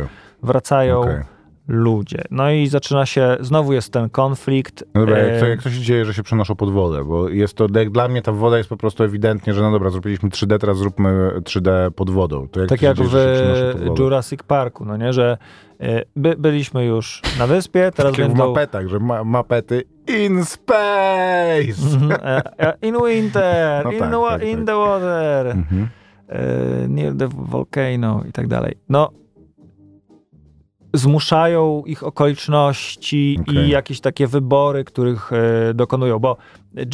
S3: wracają
S2: Okej.
S3: Ludzie. No i zaczyna się, znowu jest ten konflikt.
S2: No dobra,
S3: e,
S2: jak to, jak to się dzieje, że się przenoszą pod wodę? Bo jest to, jak dla mnie ta woda jest po prostu ewidentnie, że no dobra, zrobiliśmy 3D, teraz zróbmy 3D pod wodą. To jak
S3: tak jak
S2: dzieje,
S3: w? Jurassic Parku, no nie, że e, by, byliśmy już na wyspie, teraz
S2: Tak jak w
S3: będą
S2: mapetach, że ma, mapety in space!
S3: Mhm, e, e, in winter,
S2: No
S3: in,
S2: tak, tak,
S3: in
S2: tak.
S3: the water,
S2: Mhm.
S3: e, near the volcano i tak dalej. No zmuszają ich okoliczności
S2: Okej.
S3: i jakieś takie wybory, których e, dokonują, bo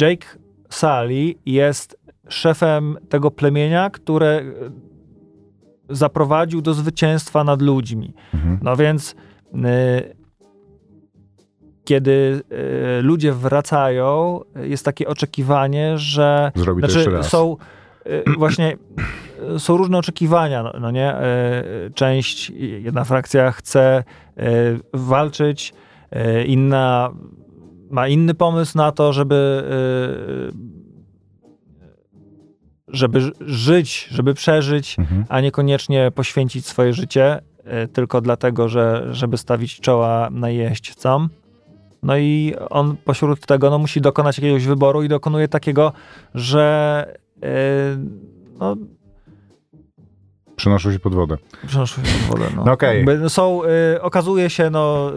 S3: Jake Sully jest szefem tego plemienia, które e, zaprowadził do zwycięstwa nad ludźmi.
S2: Mhm.
S3: No więc y, kiedy y, ludzie wracają, jest takie oczekiwanie, że
S2: Zrobi
S3: znaczy są właśnie są różne oczekiwania, no, no nie? Y, Część, jedna frakcja chce y, walczyć, y, inna ma inny pomysł na to, żeby żeby żyć, żeby przeżyć,
S2: Mhm.
S3: a niekoniecznie poświęcić swoje życie tylko dlatego, że, żeby stawić czoła najeźdźcom. No i on pośród tego no, musi dokonać jakiegoś wyboru i dokonuje takiego, że y, no,
S2: Przenoszą się pod wodę.
S3: Przenoszą się pod wodę. No.
S2: No.
S3: Jakby, no są, y, okazuje się, no,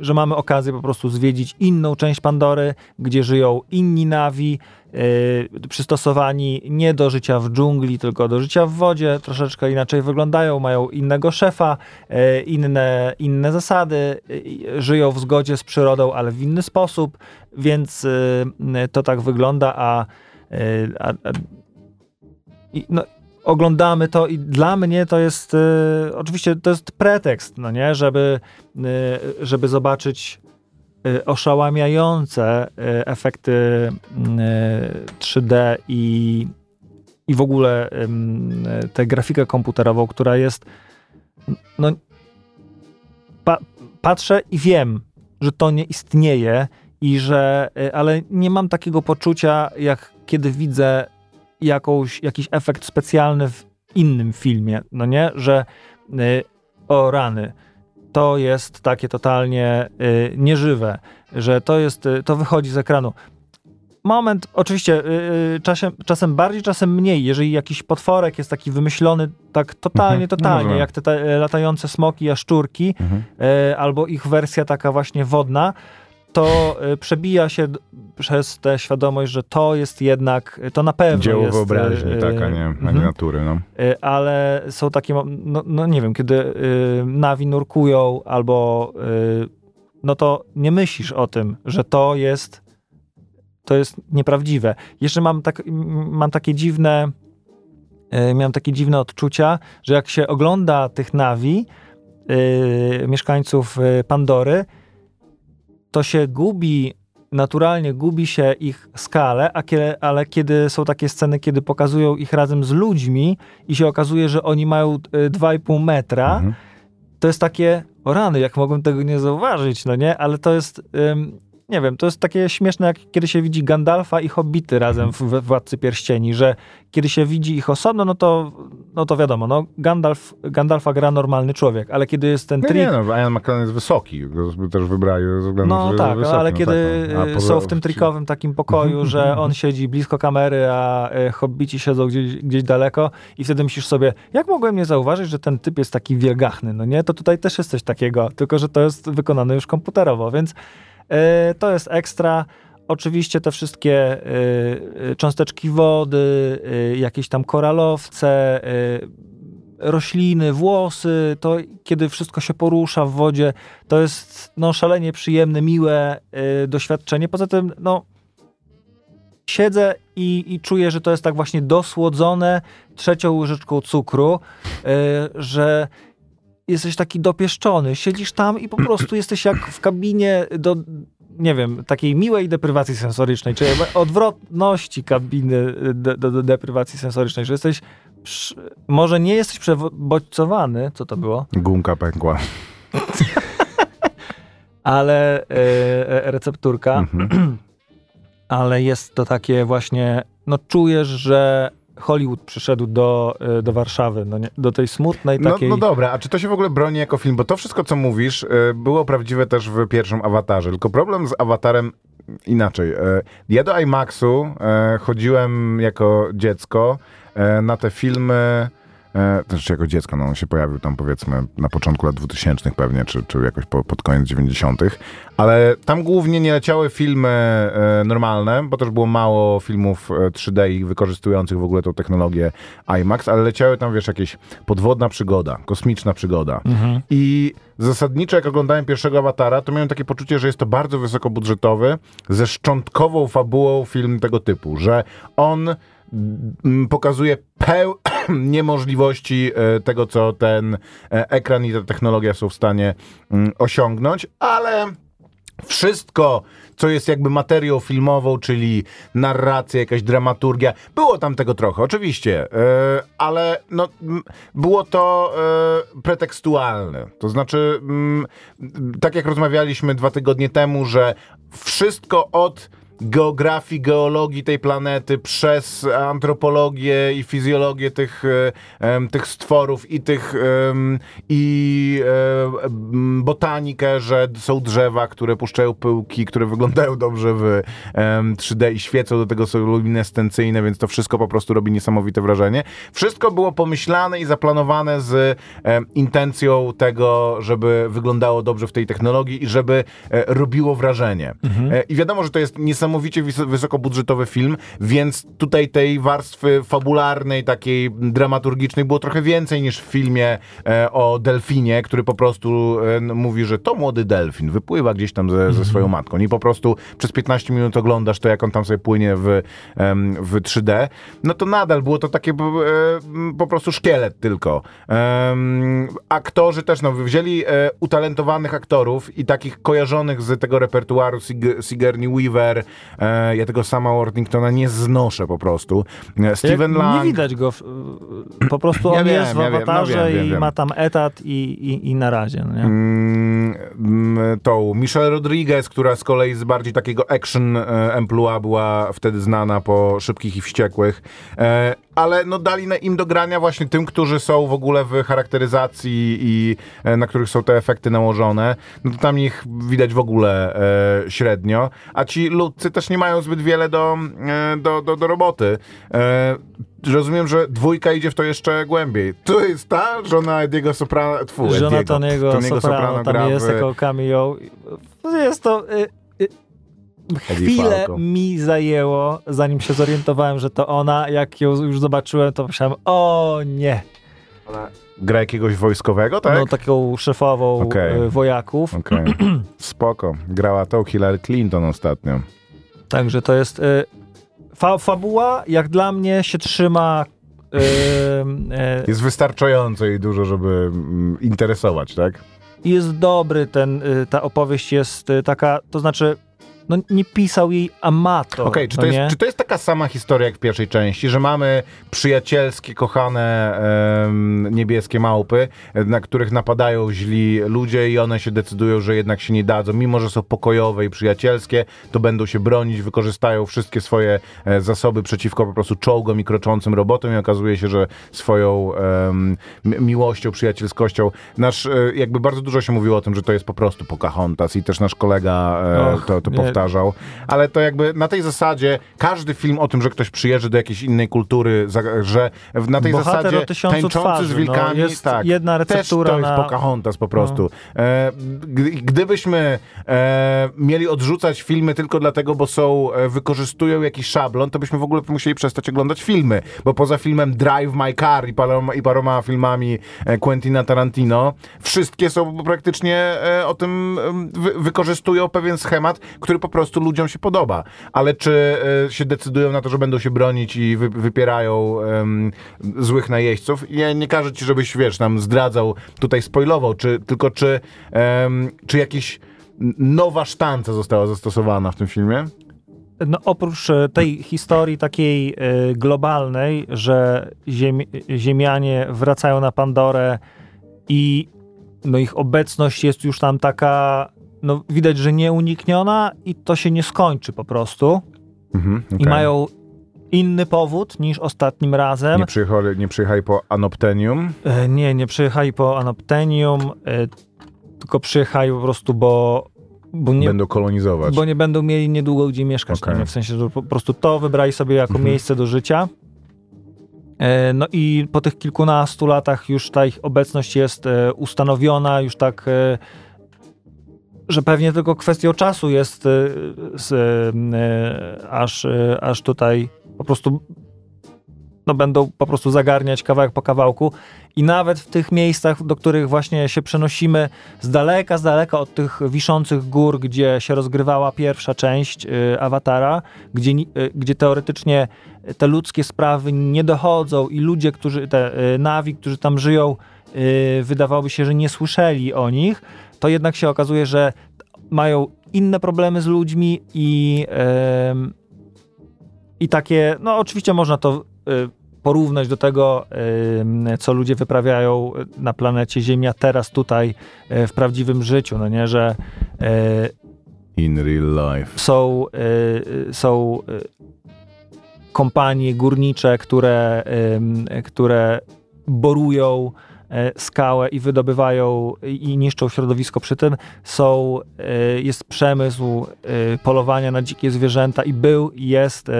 S3: y, że mamy okazję po prostu zwiedzić inną część Pandory, gdzie żyją inni nawi, y, przystosowani nie do życia w dżungli, tylko do życia w wodzie, troszeczkę inaczej wyglądają, mają innego szefa, y, inne, inne zasady, y, żyją w zgodzie z przyrodą, ale w inny sposób, więc y, y, to tak wygląda, a, y, a, a i, no, oglądamy to i dla mnie to jest y, oczywiście to jest pretekst, no nie, żeby, y, żeby zobaczyć y, oszałamiające y, efekty y, 3D i, i w ogóle y, tę grafikę komputerową, która jest no pa, patrzę i wiem, że to nie istnieje i że, y, ale nie mam takiego poczucia, jak kiedy widzę jakąś, jakiś efekt specjalny w innym filmie, no nie, że y, o rany, to jest takie totalnie y, nieżywe, że to jest, y, to wychodzi z ekranu. Moment, oczywiście, y, y, czasem, czasem bardziej, czasem mniej, jeżeli jakiś potworek jest taki wymyślony tak totalnie,
S2: Mhm. No
S3: totalnie,
S2: może.
S3: jak te, te latające smoki, jaszczurki,
S2: Mhm.
S3: y, albo ich wersja taka właśnie wodna, to y, przebija się przez tę świadomość, że to jest jednak, to na pewno
S2: Dzieło
S3: jest...
S2: wyobraźni,
S3: y,
S2: tak, a nie, a
S3: mhm.
S2: nie natury. No.
S3: Y, ale są takie, no, no nie wiem, kiedy y, nawi nurkują albo y, no to nie myślisz o tym, że to jest to jest nieprawdziwe. Jeszcze mam, tak, mam takie dziwne y, miałem takie dziwne odczucia, że jak się ogląda tych nawi y, mieszkańców y, Pandory, to się gubi naturalnie gubi się ich skalę, a kie, ale kiedy są takie sceny, kiedy pokazują ich razem z ludźmi i się okazuje, że oni mają y, 2,5 metra,
S2: Mhm.
S3: to jest takie, o rany, jak mogłem tego nie zauważyć, no nie? Ale to jest, ym, nie wiem, to jest takie śmieszne, jak kiedy się widzi Gandalfa i Hobbity razem w, Władcy Pierścieni, że kiedy się widzi ich osobno, no to, no to wiadomo, no Gandalf, Gandalfa gra normalny człowiek, ale kiedy jest ten
S2: Nie,
S3: trik,
S2: nie, no, Ian McKellen jest wysoki, go też wybrali ze względu
S3: no tak,
S2: wysoki,
S3: ale
S2: no
S3: kiedy
S2: tak, no.
S3: Są w tym trikowym takim pokoju, że on siedzi blisko kamery, a y, hobbici siedzą gdzieś, gdzieś daleko i wtedy myślisz sobie, jak mogłem nie zauważyć, że ten typ jest taki wielgachny, no nie? To tutaj też jest coś takiego, tylko że to jest wykonane już komputerowo, więc to jest ekstra. Oczywiście te wszystkie y, y, cząsteczki wody, jakieś tam koralowce, rośliny, włosy, to kiedy wszystko się porusza w wodzie, to jest no, szalenie przyjemne, miłe doświadczenie. Poza tym, no, siedzę i, i czuję, że to jest tak właśnie dosłodzone trzecią łyżeczką cukru, że jesteś taki dopieszczony. Siedzisz tam i po prostu jesteś jak w kabinie do, nie wiem, takiej miłej deprywacji sensorycznej, czy odwrotności kabiny y, do, do, do deprywacji sensorycznej, że jesteś, przy, może nie jesteś przebodźcowany, co to było,
S2: Gumka pękła.
S3: ale y, e, recepturka,
S2: Mhm.
S3: ale jest to takie właśnie, no czujesz, że Hollywood przyszedł do, y, do Warszawy, no nie, do tej smutnej
S2: No,
S3: takiej...
S2: no dobra, a czy to się w ogóle broni jako film? Bo to wszystko, co mówisz, y, było prawdziwe też w pierwszym awatarze. Tylko problem z awatarem inaczej. Y, Ja do IMAXu chodziłem jako dziecko na te filmy. E, Znaczy jako dziecko, no on się pojawił tam powiedzmy na początku lat 2000 pewnie, czy, czy jakoś po, pod koniec 90. Ale tam głównie nie leciały filmy e, normalne, bo też było mało filmów e, 3D i wykorzystujących w ogóle tą technologię IMAX, ale leciały tam, wiesz, jakieś podwodna przygoda, kosmiczna przygoda.
S3: Mhm.
S2: I zasadniczo, jak oglądałem pierwszego awatara, to miałem takie poczucie, że jest to bardzo wysokobudżetowy, ze szczątkową fabułą film tego typu, że on pokazuje peł niemożliwości e, tego, co ten e, ekran i ta technologia są w stanie mm, osiągnąć, ale wszystko, co jest jakby materią filmową, czyli narracja, jakaś dramaturgia, było tam tego trochę, oczywiście, e, ale no, było to pretekstualne. To znaczy, tak jak rozmawialiśmy dwa tygodnie temu, że wszystko od geografii, geologii tej planety, przez antropologię i fizjologię tych, e, tych stworów i tych i e, botanikę, że są drzewa, które puszczają pyłki, które wyglądają dobrze w em, 3D i świecą, do tego są luminescencyjne, więc to wszystko po prostu robi niesamowite wrażenie. Wszystko było pomyślane i zaplanowane z intencją tego, żeby wyglądało dobrze w tej technologii i żeby e, robiło wrażenie. E, I wiadomo, że to jest niesamowicie wys- wysokobudżetowy film, więc tutaj tej warstwy fabularnej, takiej dramaturgicznej było trochę więcej niż w filmie e, o delfinie, który po prostu e, mówi, że to młody delfin, wypływa gdzieś tam ze, ze swoją matką. I po prostu przez 15 minut oglądasz to, jak on tam sobie płynie w, em, w 3D. No to nadal było to takie po- e, po prostu szkielet tylko. Aktorzy też, no, wzięli e, utalentowanych aktorów i takich kojarzonych z tego repertuaru Sig- Sigourney Weaver, e, ja tego sama Worthingtona nie znoszę po prostu. E, Steven
S3: Jak
S2: Lang.
S3: Nie widać go. w- Po prostu
S2: Ja
S3: on
S2: wiem,
S3: jest w
S2: ja wiem, no
S3: awatarze
S2: wiem,
S3: i ma tam etat i, i, i na razie. No nie?
S2: Mm, tą Michelle Rodriguez, która z kolei z bardziej takiego action e, emploi była wtedy znana po Szybkich i Wściekłych. E, ale no dali im do grania właśnie tym, którzy są w ogóle w charakteryzacji i e, na których są te efekty nałożone. No to tam ich widać w ogóle średnio. A ci ludcy też nie mają zbyt wiele do, do, do, do roboty. Rozumiem, że dwójka idzie w to jeszcze głębiej. To jest ta żona Ediego Soprano. Tfu,
S3: Żona
S2: Ediego.
S3: Tony'ego Soprano,
S2: gra
S3: tam jest
S2: w-
S3: jako cameo. Jest to... Y, y, chwilę mi zajęło, zanim się zorientowałem, że to ona. Jak ją już zobaczyłem, to myślałem, o nie.
S2: Gra jakiegoś wojskowego, tak?
S3: No taką szefową y, wojaków.
S2: Okej. Spoko. Grała tą Hillary Clinton ostatnio.
S3: Także to jest... Y, fa fabuła, jak dla mnie, się trzyma... Y, y,
S2: Jest wystarczająco i dużo, żeby mm, interesować, tak?
S3: jest dobry ten, y, ta opowieść jest y, taka, to znaczy, no nie pisał jej amator.
S2: Okej, czy,
S3: no
S2: to jest, czy to jest taka sama historia jak w pierwszej części, że mamy przyjacielskie, kochane em, niebieskie małpy, na których napadają źli ludzie i one się decydują, że jednak się nie dadzą, mimo że są pokojowe i przyjacielskie, to będą się bronić, wykorzystają wszystkie swoje e, zasoby przeciwko po prostu czołgom i kroczącym robotom i okazuje się, że swoją em, miłością, przyjacielskością, nasz, e, jakby bardzo dużo się mówiło o tym, że to jest po prostu Pocahontas i też nasz kolega e,
S3: Och,
S2: to, to. Powtarzał, ale to jakby na tej zasadzie każdy film o tym, że ktoś przyjeżdży do jakiejś innej kultury, że na tej
S3: Bohater
S2: zasadzie tańczący
S3: twarzy,
S2: z
S3: no,
S2: wilkami,
S3: jest
S2: tak,
S3: jedna
S2: też
S3: receptura
S2: to jest
S3: na- No.
S2: Pocahontas po prostu. E, gdy- gdybyśmy e, mieli odrzucać filmy tylko dlatego, bo są, e, wykorzystują jakiś szablon, to byśmy w ogóle musieli przestać oglądać filmy, bo poza filmem Drive My Car i paroma, i paroma filmami e, Quentina Tarantino, wszystkie są praktycznie e, o tym, wy, wykorzystują pewien schemat, który po prostu ludziom się podoba. Ale czy e, się decydują na to, że będą się bronić i wy, wypierają em, złych najeźdźców? Ja nie każę ci, żebyś, wiesz, nam zdradzał, tutaj spoilował, czy, tylko czy, em, czy jakiś nowa sztanca została zastosowana w tym filmie?
S3: No oprócz e, tej historii takiej e, globalnej, że ziemi, Ziemianie wracają na Pandorę i no ich obecność jest już tam taka, no widać, że nieunikniona i to się nie skończy po prostu.
S2: Mhm,
S3: I
S2: okej.
S3: mają inny powód niż ostatnim razem.
S2: Nie przyjechali, nie przyjechali po Anoptenium.
S3: E, Nie, nie przyjechali po Anoptenium, e, tylko przyjechali po prostu, bo, bo, nie,
S2: Będą kolonizować.
S3: bo nie będą mieli niedługo gdzie mieszkać. No nie? W sensie, że po prostu to wybrali sobie jako
S2: Mhm.
S3: miejsce do życia. E, No i po tych kilkunastu latach już ta ich obecność jest e, ustanowiona, już tak, e, że pewnie tylko kwestią czasu jest, e, z, e, aż, aż tutaj po prostu no, będą po prostu zagarniać kawałek po kawałku. I nawet w tych miejscach, do których właśnie się przenosimy z daleka, z daleka od tych wiszących gór, gdzie się rozgrywała pierwsza część y, Awatara, gdzie, y, gdzie teoretycznie te ludzkie sprawy nie dochodzą i ludzie, którzy, te y, nawi, którzy tam żyją, y, wydawałoby się, że nie słyszeli o nich, to jednak się okazuje, że mają inne problemy z ludźmi i, em, i takie, no oczywiście można to y, porównać do tego, y, co ludzie wyprawiają na planecie Ziemia teraz tutaj y, w prawdziwym życiu, no nie, że y,
S2: In real life.
S3: są, y, są kompanie górnicze, które, które borują e, skałę i wydobywają i niszczą środowisko przy tym. Są, y, jest przemysł y, polowania na dzikie zwierzęta i był i jest,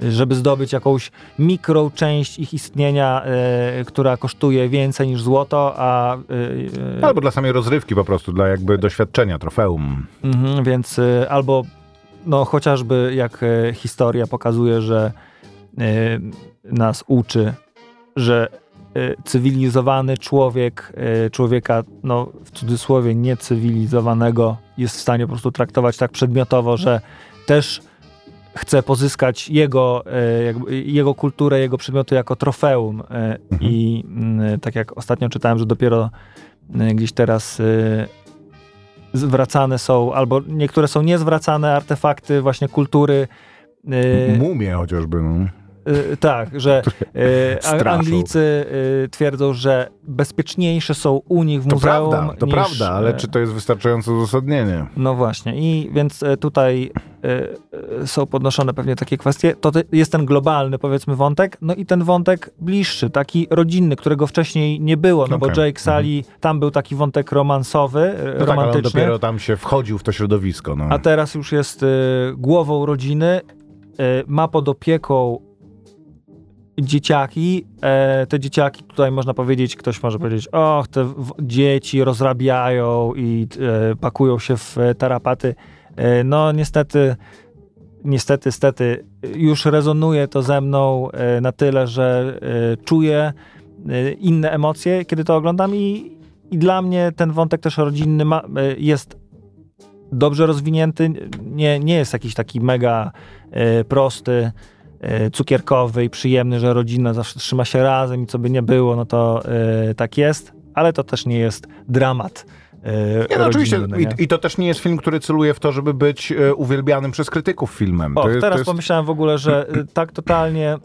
S3: żeby zdobyć jakąś mikrą część ich istnienia, która kosztuje więcej niż złoto, a
S2: Albo dla samej rozrywki po prostu, dla jakby doświadczenia, trofeum.
S3: Mhm, więc albo no chociażby jak historia pokazuje, że nas uczy, że cywilizowany człowiek, y, człowieka, no w cudzysłowie niecywilizowanego, jest w stanie po prostu traktować tak przedmiotowo, że też chce pozyskać jego, jakby, jego kulturę, jego przedmioty jako trofeum. y, I tak jak ostatnio czytałem, że dopiero gdzieś teraz zwracane są, albo niektóre są niezwracane artefakty właśnie kultury.
S2: Mumie chociażby, no.
S3: Y, tak, że y. Anglicy y, twierdzą, że bezpieczniejsze są u nich w
S2: To
S3: muzeum.
S2: prawda, to
S3: niż,
S2: prawda, ale
S3: e,
S2: czy to jest wystarczające uzasadnienie?
S3: No właśnie, i więc e, tutaj są podnoszone pewnie takie kwestie. To jest ten globalny, powiedzmy, wątek, no i ten wątek bliższy, taki rodzinny, którego wcześniej nie było, no bo
S2: Okej.
S3: Jake Sully, tam był taki wątek romansowy,
S2: No tak,
S3: romantyczny.
S2: dopiero tam się wchodził w to środowisko, no.
S3: A teraz już jest y, głową rodziny, y, ma pod opieką dzieciaki. E, te dzieciaki, tutaj można powiedzieć, ktoś może powiedzieć, och, te dzieci rozrabiają i e, pakują się w tarapaty. E, no niestety, niestety, stety, już rezonuje to ze mną e, na tyle, że e, czuję e, inne emocje, kiedy to oglądam i, i dla mnie ten wątek też rodzinny ma, jest dobrze rozwinięty, nie, nie jest jakiś taki mega prosty, cukierkowy i przyjemny, że rodzina zawsze trzyma się razem i co by nie było, no to e, tak jest, ale to też nie jest dramat. E,
S2: Nie, no oczywiście.
S3: nie?
S2: I, I to też nie jest film, który celuje w to, żeby być e, uwielbianym przez krytyków filmem.
S3: O,
S2: to
S3: teraz
S2: to jest...
S3: pomyślałem w ogóle, że tak totalnie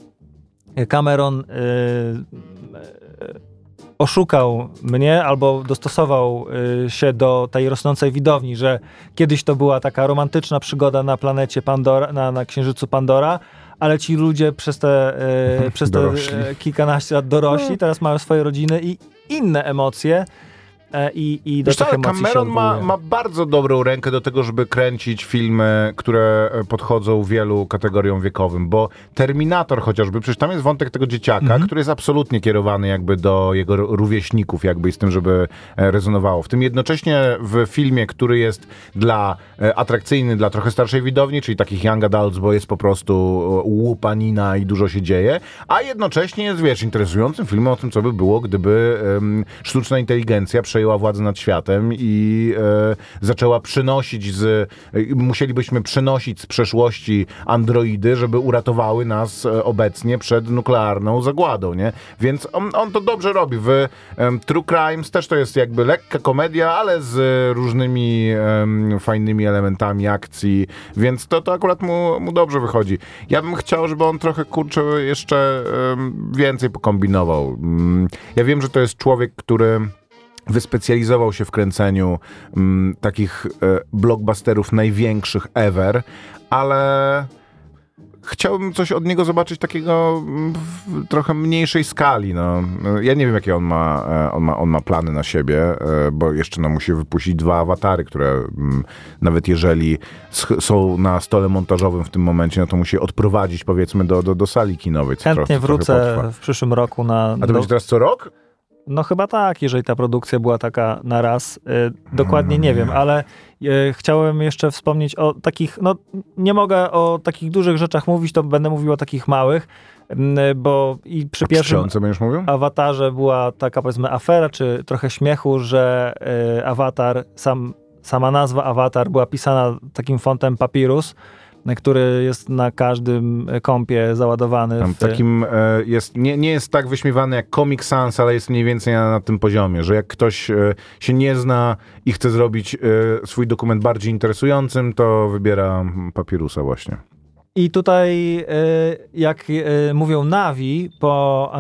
S3: Cameron y, y, oszukał mnie albo dostosował y, się do tej rosnącej widowni, że kiedyś to była taka romantyczna przygoda na planecie Pandora, na, na księżycu Pandora, ale ci ludzie przez te, y, przez te
S2: Dorośli.
S3: y, kilkanaście lat dorośli, teraz mają swoje rodziny i inne emocje e, i, i do
S2: Wiesz
S3: tych emocji
S2: Cameron ma, ma bardzo dobrą rękę do tego, żeby kręcić filmy, które e, podchodzą wielu kategoriom wiekowym, bo Terminator chociażby, przecież tam jest wątek tego dzieciaka,
S3: Mhm.
S2: który jest absolutnie kierowany jakby do jego rówieśników, jakby i z tym, żeby e, rezonowało. W tym jednocześnie w filmie, który jest dla e, atrakcyjny dla trochę starszej widowni, czyli takich young adults, bo jest po prostu e, łupanina i dużo się dzieje, a jednocześnie jest, wiesz, interesującym filmem o tym, co by było, gdyby em, sztuczna inteligencja przejęła władzę nad światem i e, zaczęła przynosić z, e, musielibyśmy przynosić z przeszłości androidy, żeby uratowały nas e, obecnie przed nuklearną zagładą, nie? Więc on, on to dobrze robi. W em, True Crimes też to jest jakby lekka komedia, ale z różnymi fajnymi elementami akcji, więc to, to akurat mu, mu dobrze wychodzi. Ja bym chciał, żeby on trochę, kurczę, jeszcze więcej pokombinował. Mm, Ja wiem, że to jest człowiek, który wyspecjalizował się w kręceniu mm, takich e, blockbusterów największych ever, ale chciałbym coś od niego zobaczyć takiego mm, w trochę mniejszej skali. No. Ja nie wiem, jakie on ma, e, on ma, on ma plany na siebie, e, bo jeszcze no, musi wypuścić dwa awatary, które mm, nawet jeżeli są na stole montażowym w tym momencie, no to musi odprowadzić powiedzmy do, do, do sali kinowej. Co
S3: Chętnie
S2: trochę, trochę
S3: wrócę
S2: potrwa.
S3: w przyszłym roku na...
S2: A to
S3: do-
S2: będzie teraz co rok?
S3: No chyba tak, jeżeli ta produkcja była taka na raz. Y, dokładnie nie wiem, ale y, chciałem jeszcze wspomnieć o takich, no nie mogę o takich dużych rzeczach mówić, to będę mówił o takich małych, mm, bo i przy pierwszym awatarze była taka powiedzmy afera, czy trochę śmiechu, że y, awatar, sam, sama nazwa awatar była pisana takim fontem papirus, który jest na każdym kompie załadowany.
S2: Tam
S3: w,
S2: takim e, jest, nie, nie jest tak wyśmiewany jak Comic Sans, ale jest mniej więcej na, na tym poziomie, że jak ktoś e, się nie zna i chce zrobić e, swój dokument bardziej interesującym, to wybiera papirusa właśnie.
S3: I tutaj, jak mówią Navi po,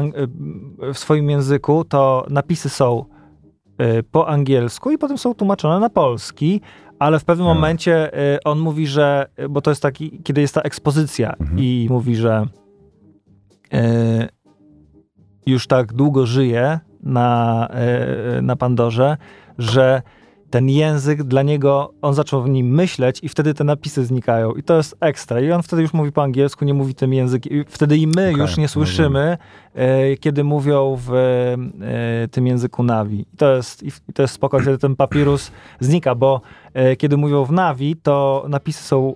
S3: w swoim języku, to napisy są po angielsku i potem są tłumaczone na polski, ale w pewnym
S2: A.
S3: momencie y, on mówi, że, bo to jest taki, kiedy jest ta ekspozycja
S2: Mhm.
S3: i mówi, że y, już tak długo żyje na, y, na Pandorze, że ten język dla niego, on zaczął w nim myśleć i wtedy te napisy znikają. I to jest ekstra. I on wtedy już mówi po angielsku, nie mówi tym językiem. I Wtedy i my
S2: Okej,
S3: już nie słyszymy, e, kiedy mówią w e, tym języku Navi. I to jest, i, to jest spoko, wtedy ten papirus znika, bo e, kiedy mówią w Navi, to napisy są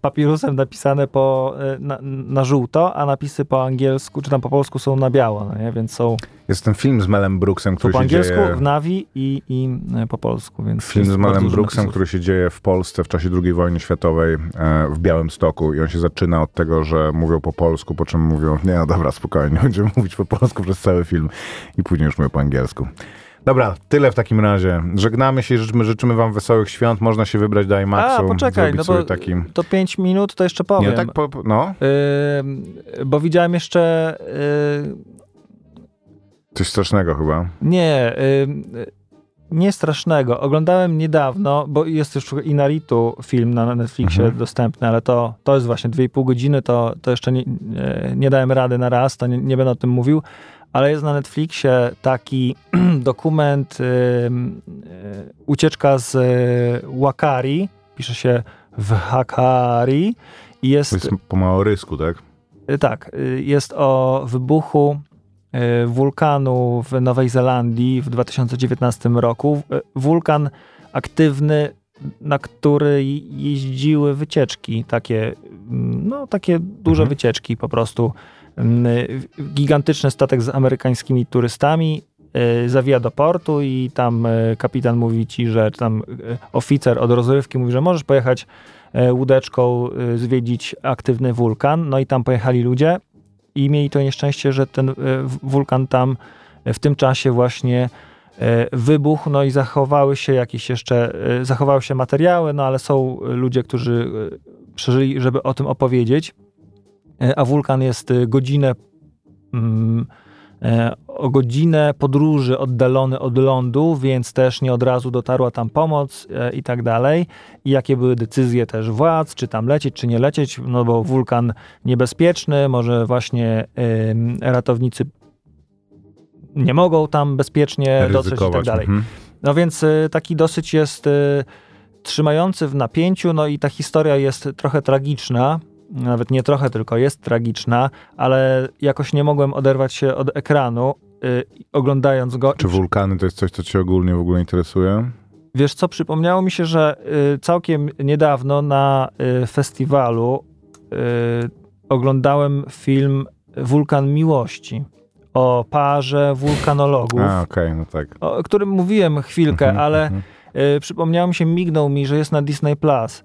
S3: papirusem napisane po, e, na, na żółto, a napisy po angielsku, czy tam po polsku są na biało, no nie? więc są
S2: Jest ten film z Melem Brooksem,
S3: po,
S2: który
S3: po
S2: się
S3: angielsku,
S2: dzieje...
S3: w Navi i, i e, po polsku. Więc
S2: Film z Melem Brooksem, który się dzieje w Polsce w czasie II wojny światowej e, w Białym Stoku i on się zaczyna od tego, że mówią po polsku, po czym mówią, nie no dobra, spokojnie, będziemy mówić po polsku przez cały film i później już mówią po angielsku. Dobra, tyle w takim razie. Żegnamy się i życzymy, życzymy wam wesołych świąt. Można się wybrać do IMAXu.
S3: A, poczekaj, no bo
S2: taki...
S3: to 5 minut to jeszcze powiem.
S2: Nie, tak po, no,
S3: Ym, bo widziałem jeszcze. y,
S2: coś strasznego chyba.
S3: nie, ym, y, nie strasznego. Oglądałem niedawno, bo jest już Inaritu film na Netflixie
S2: Mhm.
S3: dostępny, ale to, to jest właśnie 2,5 godziny, to, to jeszcze nie, nie, nie dałem rady na raz, to nie, nie będę o tym mówił. Ale jest na Netflixie taki dokument ym, y, ucieczka z y, Wakari, pisze się w Hakari i jest
S2: To jest po małorysku, tak?
S3: Y, Tak, y, jest o wybuchu y, wulkanu w Nowej Zelandii w 2019 roku. Y, Wulkan aktywny, na który jeździły wycieczki, takie, mm, no, takie duże
S2: Mhm.
S3: wycieczki po prostu. Gigantyczny statek z amerykańskimi turystami y, zawija do portu i tam y, kapitan mówi ci, że tam y, oficer od rozrywki mówi, że możesz pojechać e, łódeczką zwiedzić aktywny wulkan. No i tam pojechali ludzie i mieli to nieszczęście, że ten e, wulkan tam e, w tym czasie właśnie e, wybuchł, no i zachowały się jakieś jeszcze, e, zachowały się materiały, no ale są ludzie, którzy e, przeżyli, żeby o tym opowiedzieć. E, A wulkan jest e, godzinę mm, e, o godzinę podróży oddalony od lądu, więc też nie od razu dotarła tam pomoc e, i tak dalej. I jakie były decyzje też władz, czy tam lecieć, czy nie lecieć, no bo wulkan niebezpieczny, może właśnie ratownicy nie mogą tam bezpiecznie dotrzeć i tak dalej.
S2: Mhm.
S3: No więc y, taki dosyć jest y, trzymający w napięciu, no i ta historia jest trochę tragiczna, nawet nie trochę, tylko jest tragiczna, ale jakoś nie mogłem oderwać się od ekranu, y, oglądając go.
S2: Czy wulkany to jest coś, co cię ogólnie w ogóle interesuje?
S3: Wiesz co, przypomniało mi się, że y, całkiem niedawno na y, festiwalu oglądałem film Wulkan Miłości o parze wulkanologów,
S2: A, okej, no tak.
S3: o którym mówiłem chwilkę,
S2: Mhm,
S3: ale
S2: mhm.
S3: przypomniało mi się, mignął mi, że jest na Disney Plus.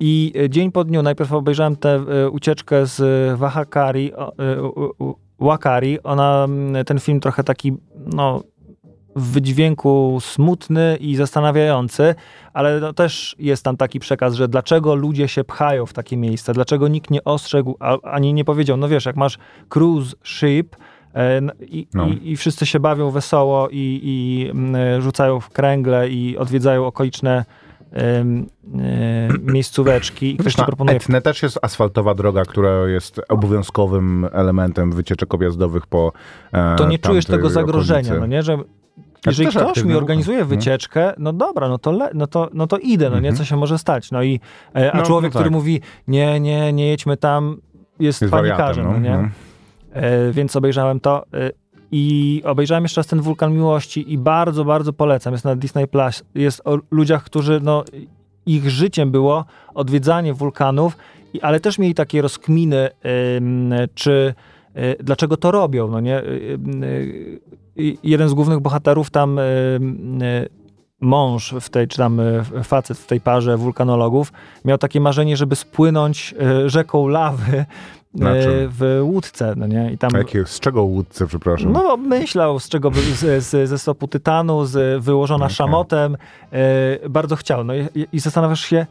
S3: I y, dzień po dniu najpierw obejrzałem tę y, ucieczkę z y, Wahakari, Wakari. Ona, ten film trochę taki, no, w wydźwięku smutny i zastanawiający, ale no, też jest tam taki przekaz, że dlaczego ludzie się pchają w takie miejsca, dlaczego nikt nie ostrzegł, a, ani nie powiedział, no wiesz, jak masz cruise ship, e, i,
S2: No.
S3: i, i wszyscy się bawią wesoło i, i rzucają w kręgle i odwiedzają okoliczne e, miejscóweczki i ktoś ci
S2: Na
S3: proponuje
S2: Etne też jest asfaltowa droga, która jest obowiązkowym elementem wycieczek objazdowych po e,
S3: to nie czujesz tego zagrożenia,
S2: okolicy.
S3: no nie, że jeżeli ktoś
S2: aktywny
S3: mi organizuje
S2: Mhm.
S3: wycieczkę, no dobra, no to, le, no to, no to idę, no nie,
S2: Mhm.
S3: co się może stać, no i, e, a
S2: No,
S3: człowiek,
S2: no
S3: który
S2: tak.
S3: mówi, nie, nie, nie jedźmy tam, jest,
S2: Jest
S3: panikarzem, no nie,
S2: no.
S3: e, więc obejrzałem to e, i obejrzałem jeszcze raz ten Wulkan Miłości i bardzo, bardzo polecam, jest na Disney Plus, jest o ludziach, którzy, no, ich życiem było odwiedzanie wulkanów, ale też mieli takie rozkminy, ym, czy y, dlaczego to robią, no nie? Y, y, y, jeden z głównych bohaterów tam y, mąż w tej, czy tam facet w tej parze wulkanologów miał takie marzenie, żeby spłynąć rzeką lawy? W łódce, no nie? I tam
S2: A jakie, z czego łódce, przepraszam?
S3: no, myślał, z czego z, z, ze stopu tytanu, z, wyłożona
S2: Okej.
S3: szamotem. E, bardzo chciał. No i, i zastanawiasz się,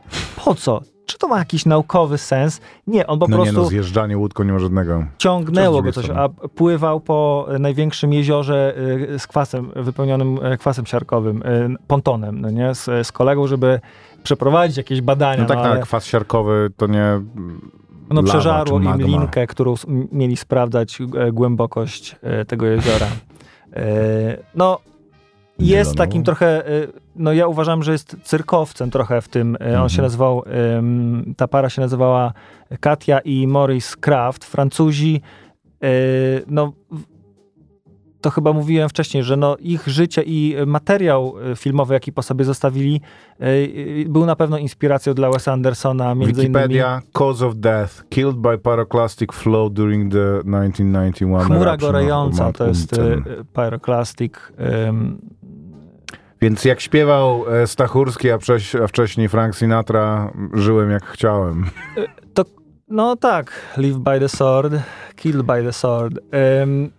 S3: po co? czy to ma jakiś naukowy sens? Nie, on po
S2: No nie
S3: prostu
S2: no, zjeżdżanie łódką nie ma żadnego.
S3: ciągnęło go coś, a pływał po e, największym jeziorze e, z kwasem, wypełnionym e, kwasem siarkowym, e, pontonem, no nie, z, z kolegą, żeby przeprowadzić jakieś badania.
S2: No tak, no,
S3: ale
S2: ale kwas siarkowy to nie
S3: no,
S2: lawa
S3: przeżarło im linkę, którą mieli sprawdzać e, głębokość e, tego jeziora. E, no, jest
S2: Zieloną.
S3: takim trochę, no ja uważam, że jest cyrkowcem trochę w tym. E, On się
S2: Mhm.
S3: nazywał, ta para się nazywała Katia i Maurice Kraft, Francuzi. No, to chyba mówiłem wcześniej, że no ich życie i materiał e, filmowy, jaki po sobie zostawili, e, e, był na pewno inspiracją dla Wesa Andersona, między innymi.
S2: Wikipedia, cause of death, killed by pyroclastic flow during the 1991
S3: Chmura
S2: Mount
S3: to jest pyroclastic. em,
S2: Więc jak śpiewał Stachurski, a, wcześ, a wcześniej Frank Sinatra, żyłem jak chciałem.
S3: no tak, live by the sword, kill by the sword. Em,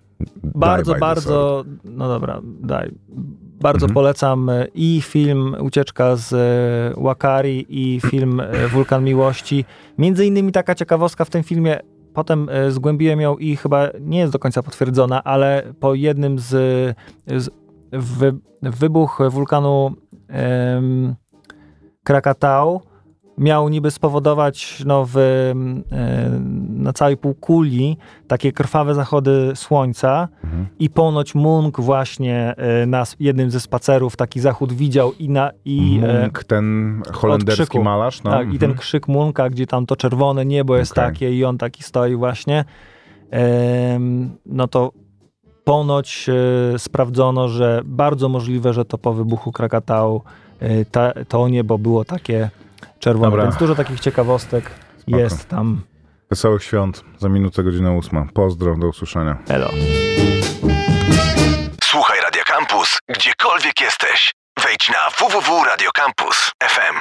S3: bardzo, bardzo, no dobra, daj. Bardzo
S2: Mhm.
S3: polecam i film Ucieczka z e, Wakari i film e, Wulkan Miłości. Między innymi taka ciekawostka w tym filmie, potem e, zgłębiłem ją i chyba nie jest do końca potwierdzona, ale po jednym z, z wy, wybuch wulkanu em, Krakatau miał niby spowodować no, w, e, na całej półkuli takie krwawe zachody słońca
S2: Mhm.
S3: i ponoć Munk właśnie e, na jednym ze spacerów taki zachód widział i, na, i, e,
S2: Munk, ten holenderski
S3: krzyku.
S2: malarz. No.
S3: tak, i ten
S2: Mhm.
S3: krzyk Munka, gdzie tam to czerwone niebo jest
S2: Okej.
S3: takie i on taki stoi właśnie, no to ponoć sprawdzono, że bardzo możliwe, że to po wybuchu Krakatau ta, to niebo było takie czerwone,
S2: Dobra.
S3: więc dużo takich ciekawostek
S2: Spoko.
S3: jest tam.
S2: Wesołych świąt. Za minutę godzina ósma. Pozdro, do usłyszenia.
S3: Elo.
S4: Słuchaj Radio Campus, gdziekolwiek jesteś. Wejdź na www.radiocampus.fm.